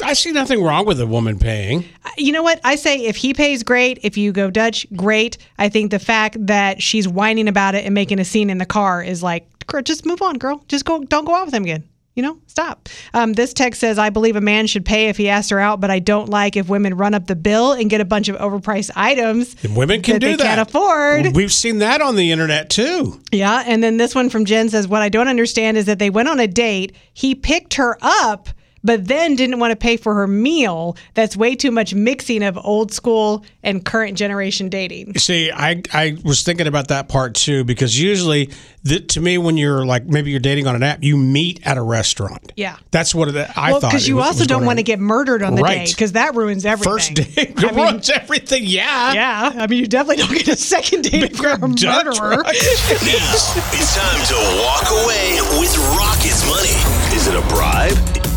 I see nothing wrong with a woman paying. You know what? I say if he pays, great. If you go Dutch, great. I think the fact that she's whining about it and making a scene in the car is like, just move on, girl. Just go, don't go out with him again. You know, stop. Um, this text says, I believe a man should pay if he asks her out, but I don't like if women run up the bill and get a bunch of overpriced items. And women can that do they that. can't afford. We've seen that on the internet too. Yeah. And then this one from Jen says, What I don't understand is that they went on a date. He picked her up, but then didn't want to pay for her meal. That's way too much mixing of old school and current generation dating. See, I I was thinking about that part too because usually, the, to me, when you're like maybe you're dating on an app, you meet at a restaurant. Yeah. That's what it, I well, thought. because you was- also was don't want to get murdered on the Right. date because that ruins everything. First date I mean- ruins everything. Yeah. Yeah. I mean, you definitely don't get a second date if you're a Dutch, murderer. Now, it's time to walk away with Rocket's money. Is it a bribe?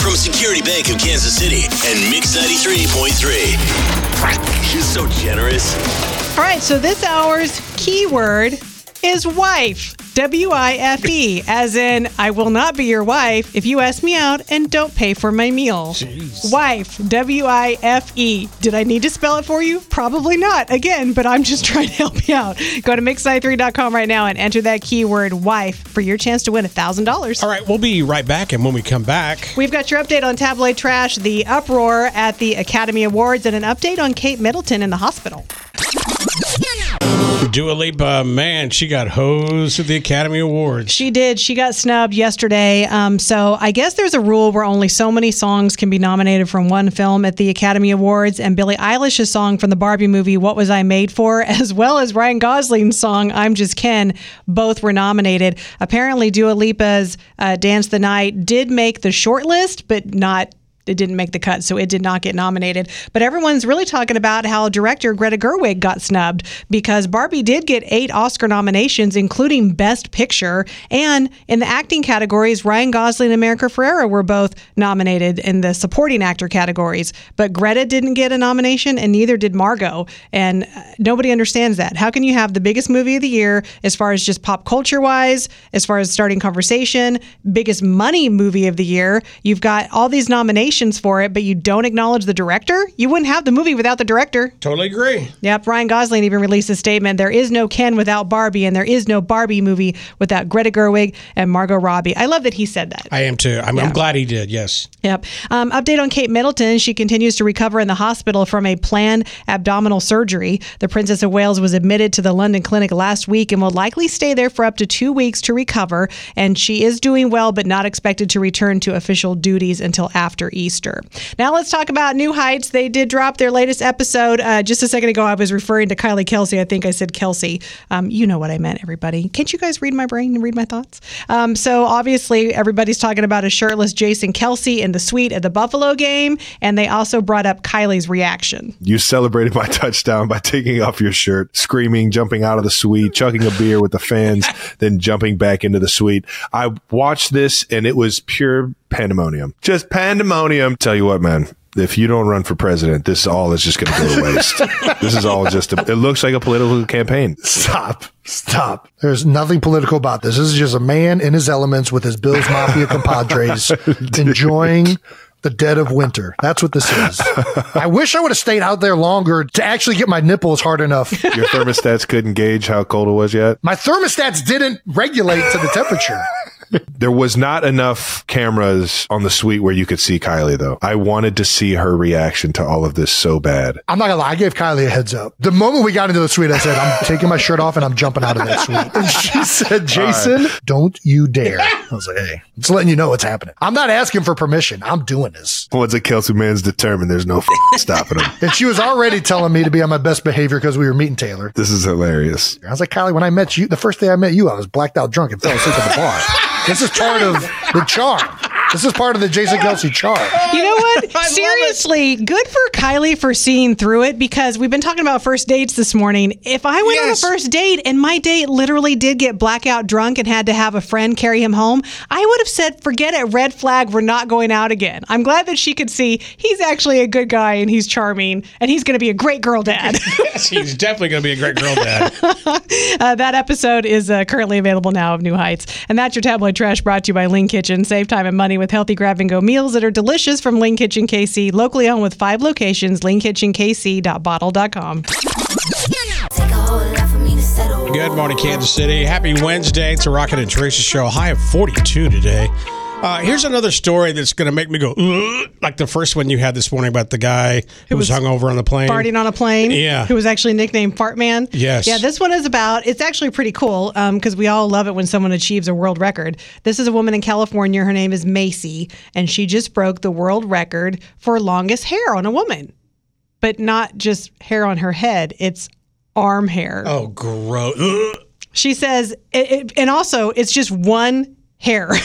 From Security Bank of Kansas City and Mix 93.3. She's so generous. All right, so this hour's keyword is wife. W I F E, as in, I will not be your wife if you ask me out and don't pay for my meal. Wife, W I F E. Did I need to spell it for you? Probably not. Again, but I'm just trying to help you out. Go to mix93.com right now and enter that keyword wife for your chance to win $1,000. All right, we'll be right back, and when we come back, We've got your update on tabloid trash, the uproar at the Academy Awards, and an update on Kate Middleton in the hospital. Dua Lipa, man, she got hosed at the Academy Awards. She did. She got snubbed yesterday. Um, so I guess there's a rule where only so many songs can be nominated from one film at the Academy Awards. And Billie Eilish's song from the Barbie movie, What Was I Made For, as well as Ryan Gosling's song, I'm Just Ken, both were nominated. Apparently, Dua Lipa's uh, Dance the Night did make the short list, but not it didn't make the cut, so it did not get nominated. But everyone's really talking about how director Greta Gerwig got snubbed because Barbie did get eight Oscar nominations, including Best Picture. And in the acting categories, Ryan Gosling and America Ferrera were both nominated in the supporting actor categories. But Greta didn't get a nomination, and neither did Margot. And uh, nobody understands that. How can you have the biggest movie of the year as far as just pop culture wise, as far as starting conversation, biggest money movie of the year? You've got all these nominations nominations for it, but you don't acknowledge the director, you wouldn't have the movie without the director. Totally agree. Yep, Ryan Gosling even released a statement. There is no Ken without Barbie, and there is no Barbie movie without Greta Gerwig and Margot Robbie. I love that he said that. I am too. I'm, Yeah. I'm glad he did. Yes. Yep. Um, update on Kate Middleton. She continues to recover in the hospital from a planned abdominal surgery. The Princess of Wales was admitted to the London clinic last week and will likely stay there for up to two weeks to recover. And she is doing well, but not expected to return to official duties until after Easter. Now let's talk about New Heights. They did drop their latest episode. Uh, just a second ago, I was referring to Kylie Kelce. I think I said Kelce. Um, you know what I meant, everybody. Can't you guys read my brain and read my thoughts? Um, so obviously, everybody's talking about a shirtless Jason Kelce in the suite at the Buffalo game, and they also brought up Kylie's reaction. You celebrated my touchdown by taking off your shirt, screaming, jumping out of the suite, chugging a beer with the fans, then jumping back into the suite. I watched this and it was pure pandemonium. Just pandemonium. Tell you what, man. If you don't run for president, this all is just going to go to waste. this is all just, a, it looks like a political campaign. Stop. Stop. There's nothing political about this. This is just a man in his elements with his Bills Mafia compadres enjoying the dead of winter. That's what this is. I wish I would have stayed out there longer to actually get my nipples hard enough. Your thermostats couldn't gauge how cold it was yet. My thermostats didn't regulate to the temperature. There was not enough cameras on the suite where you could see Kylie, though. I wanted to see her reaction to all of this so bad. I'm not gonna lie, I gave Kylie a heads up. The moment we got into the suite, I said, I'm taking my shirt off and I'm jumping out of that suite. And she said, Jason, don't you dare. I was like, hey, it's letting you know what's happening. I'm not asking for permission. I'm doing this. Once a Kelce man's determined, there's no f- stopping him. And she was already telling me to be on my best behavior because we were meeting Taylor. This is hilarious. I was like, Kylie, when I met you, the first day I met you, I was blacked out drunk and fell asleep at the bar. This is part of the charm. This is part of the Jason Kelce charm. You know what? Seriously, good for Kylie for seeing through it because we've been talking about first dates this morning. If I went on a first date and my date literally did get blackout drunk and had to have a friend carry him home, I would have said, forget it, red flag, we're not going out again. I'm glad that she could see he's actually a good guy and he's charming and he's going to be a great girl dad. yes, he's definitely going to be a great girl dad. Uh, that episode is uh, currently available now of New Heights. And that's your tabloid trash brought to you by Lean Kitchen. Save time and money with healthy grab and go meals that are delicious from Lean Kitchen KC, locally owned with five locations. LeanKitchenKC.bottle.com. Good morning, Kansas City. Happy Wednesday. It's a Rocket and Teresa show. High of 42 today. Uh, here's another story that's going to make me go, like the first one you had this morning about the guy who was, was hung over on the plane. Farting on a plane. Yeah. Who was actually nicknamed Fart Man. Yes. Yeah, this one is about, it's actually pretty cool because we all love it when someone achieves a world record. This is a woman in California. Her name is Macy, and she just broke the world record for longest hair on a woman. But not just hair on her head, it's arm hair. Oh, gross. She says, it, it, and also it's just one hair.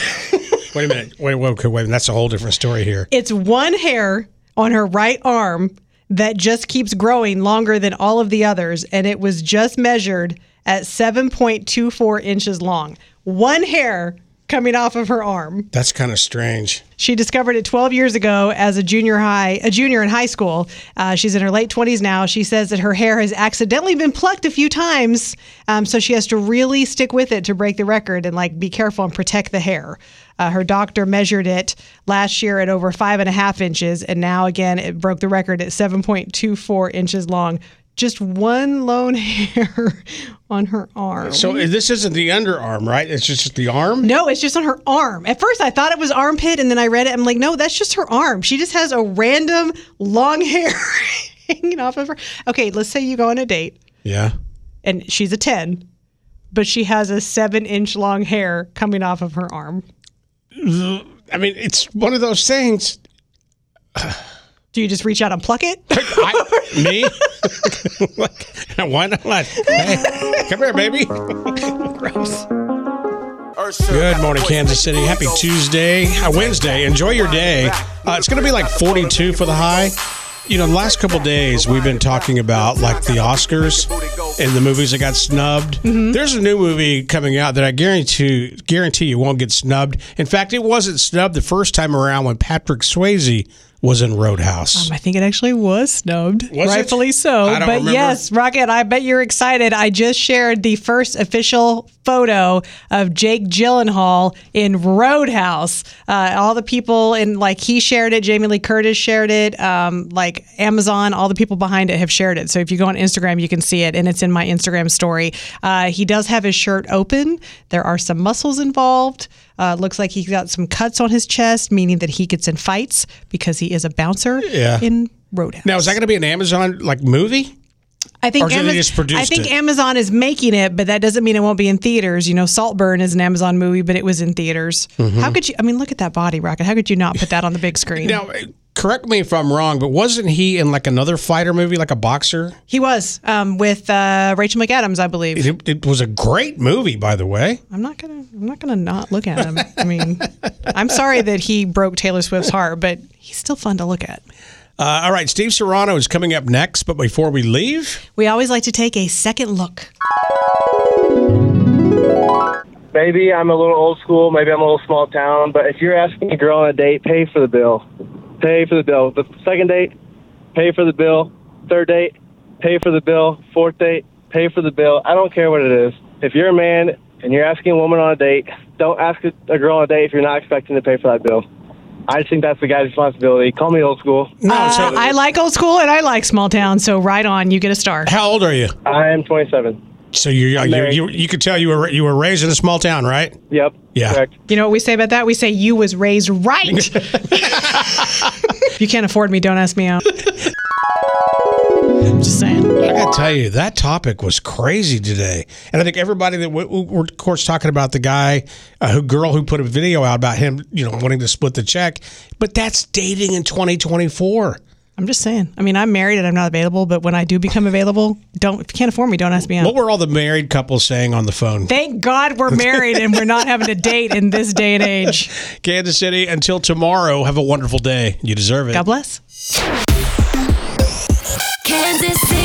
Wait a minute. Wait, wait, okay, wait. That's a whole different story here. it's one hair on her right arm that just keeps growing longer than all of the others, and it was just measured at 7.24 inches long. One hair coming off of her arm. That's kind of strange. She discovered it 12 years ago as a junior high, a junior in high school. Uh, she's in her late 20s now. She says that her hair has accidentally been plucked a few times, um, so she has to really stick with it to break the record and like be careful and protect the hair. Uh, her doctor measured it last year at over five and a half inches, and now again it broke the record at 7.24 inches long. Just one lone hair on her arm. So eh, this isn't the underarm, right? It's just the arm? No, it's just on her arm. At first, I thought it was armpit, and then I read it. I'm like, no, that's just her arm. She just has a random long hair hanging off of her. Okay, let's say you go on a date, Yeah. and she's a 10, but she has a seven inch long hair coming off of her arm. I mean, it's one of those things. Do you just reach out and pluck it? I, me? why not? Hey, come here, baby. Gross. Good morning, Kansas City. Happy Tuesday, uh, Wednesday. Enjoy your day. Uh, it's going to be like 42 for the high. You know, the last couple days we've been talking about like the Oscars and the movies that got snubbed. There's a new movie coming out that I guarantee guarantee you won't get snubbed. In fact, it wasn't snubbed the first time around when Patrick Swayze was in Roadhouse. Um, I think it actually was snubbed, Was it? rightfully so. I don't but remember. yes, Rocket, I bet you're excited. I just shared the first official photo of Jake Gyllenhaal in Roadhouse. Uh, all the people in like he shared it, Jamie Lee Curtis shared it, um, like Amazon, all the people behind it have shared it. So if you go on Instagram, you can see it, and it's in my Instagram story. Uh, he does have his shirt open. There are some muscles involved. Uh, looks like he's got some cuts on his chest, meaning that he gets in fights because he is a bouncer Yeah. in Roadhouse. Now, is that going to be an Amazon like movie? I think Or so they Amaz- I think it? Amazon is making it, but that doesn't mean it won't be in theaters. You know, Saltburn is an Amazon movie, but it was in theaters. Mhm. How could you? I mean, look at that body, Rocket. How could you not put that on the big screen? Now, correct me if I'm wrong, but wasn't he in like another fighter movie, like a boxer? he was um, with uh, Rachel McAdams, I believe. It, it was a great movie, by the way. I'm not gonna. I'm not gonna not look at him. I mean, I'm sorry that he broke Taylor Swift's heart, but he's still fun to look at. Uh, all right, Steve Serrano is coming up next, but before we leave, We always like to take a second look. Maybe I'm a little old school. Maybe I'm a little small town. But if you're asking a girl on a date, pay for the bill. Pay for the bill. The second date, pay for the bill. Third date, pay for the bill. Fourth date, pay for the bill. I don't care what it is. If you're a man and you're asking a woman on a date, don't ask a a girl on a date if you're not expecting to pay for that bill. I just think that's the guy's responsibility. Call me old school. Uh, I like old school and I like small town, so right on. You get a star. how old are you? I am 27. So you you, married. you you could tell you were you were raised in a small town, right? Yep. Yeah. You know what we say about that? We say you was raised right. if you can't afford me, don't ask me out. I'm just saying. I got to tell you, that topic was crazy today, and I think everybody that we, we- we're of course talking about the guy, uh, who girl who put a video out about him, you know, wanting to split the check, but that's dating in 2024. I'm just saying. I mean, I'm married and I'm not available, but when I do become available, don't if you can't afford me, don't ask me out. What were all the married couples saying on the phone? Thank God we're married and we're not having to date in this day and age. Kansas City, until tomorrow, have a wonderful day. You deserve it. God bless. Kansas City.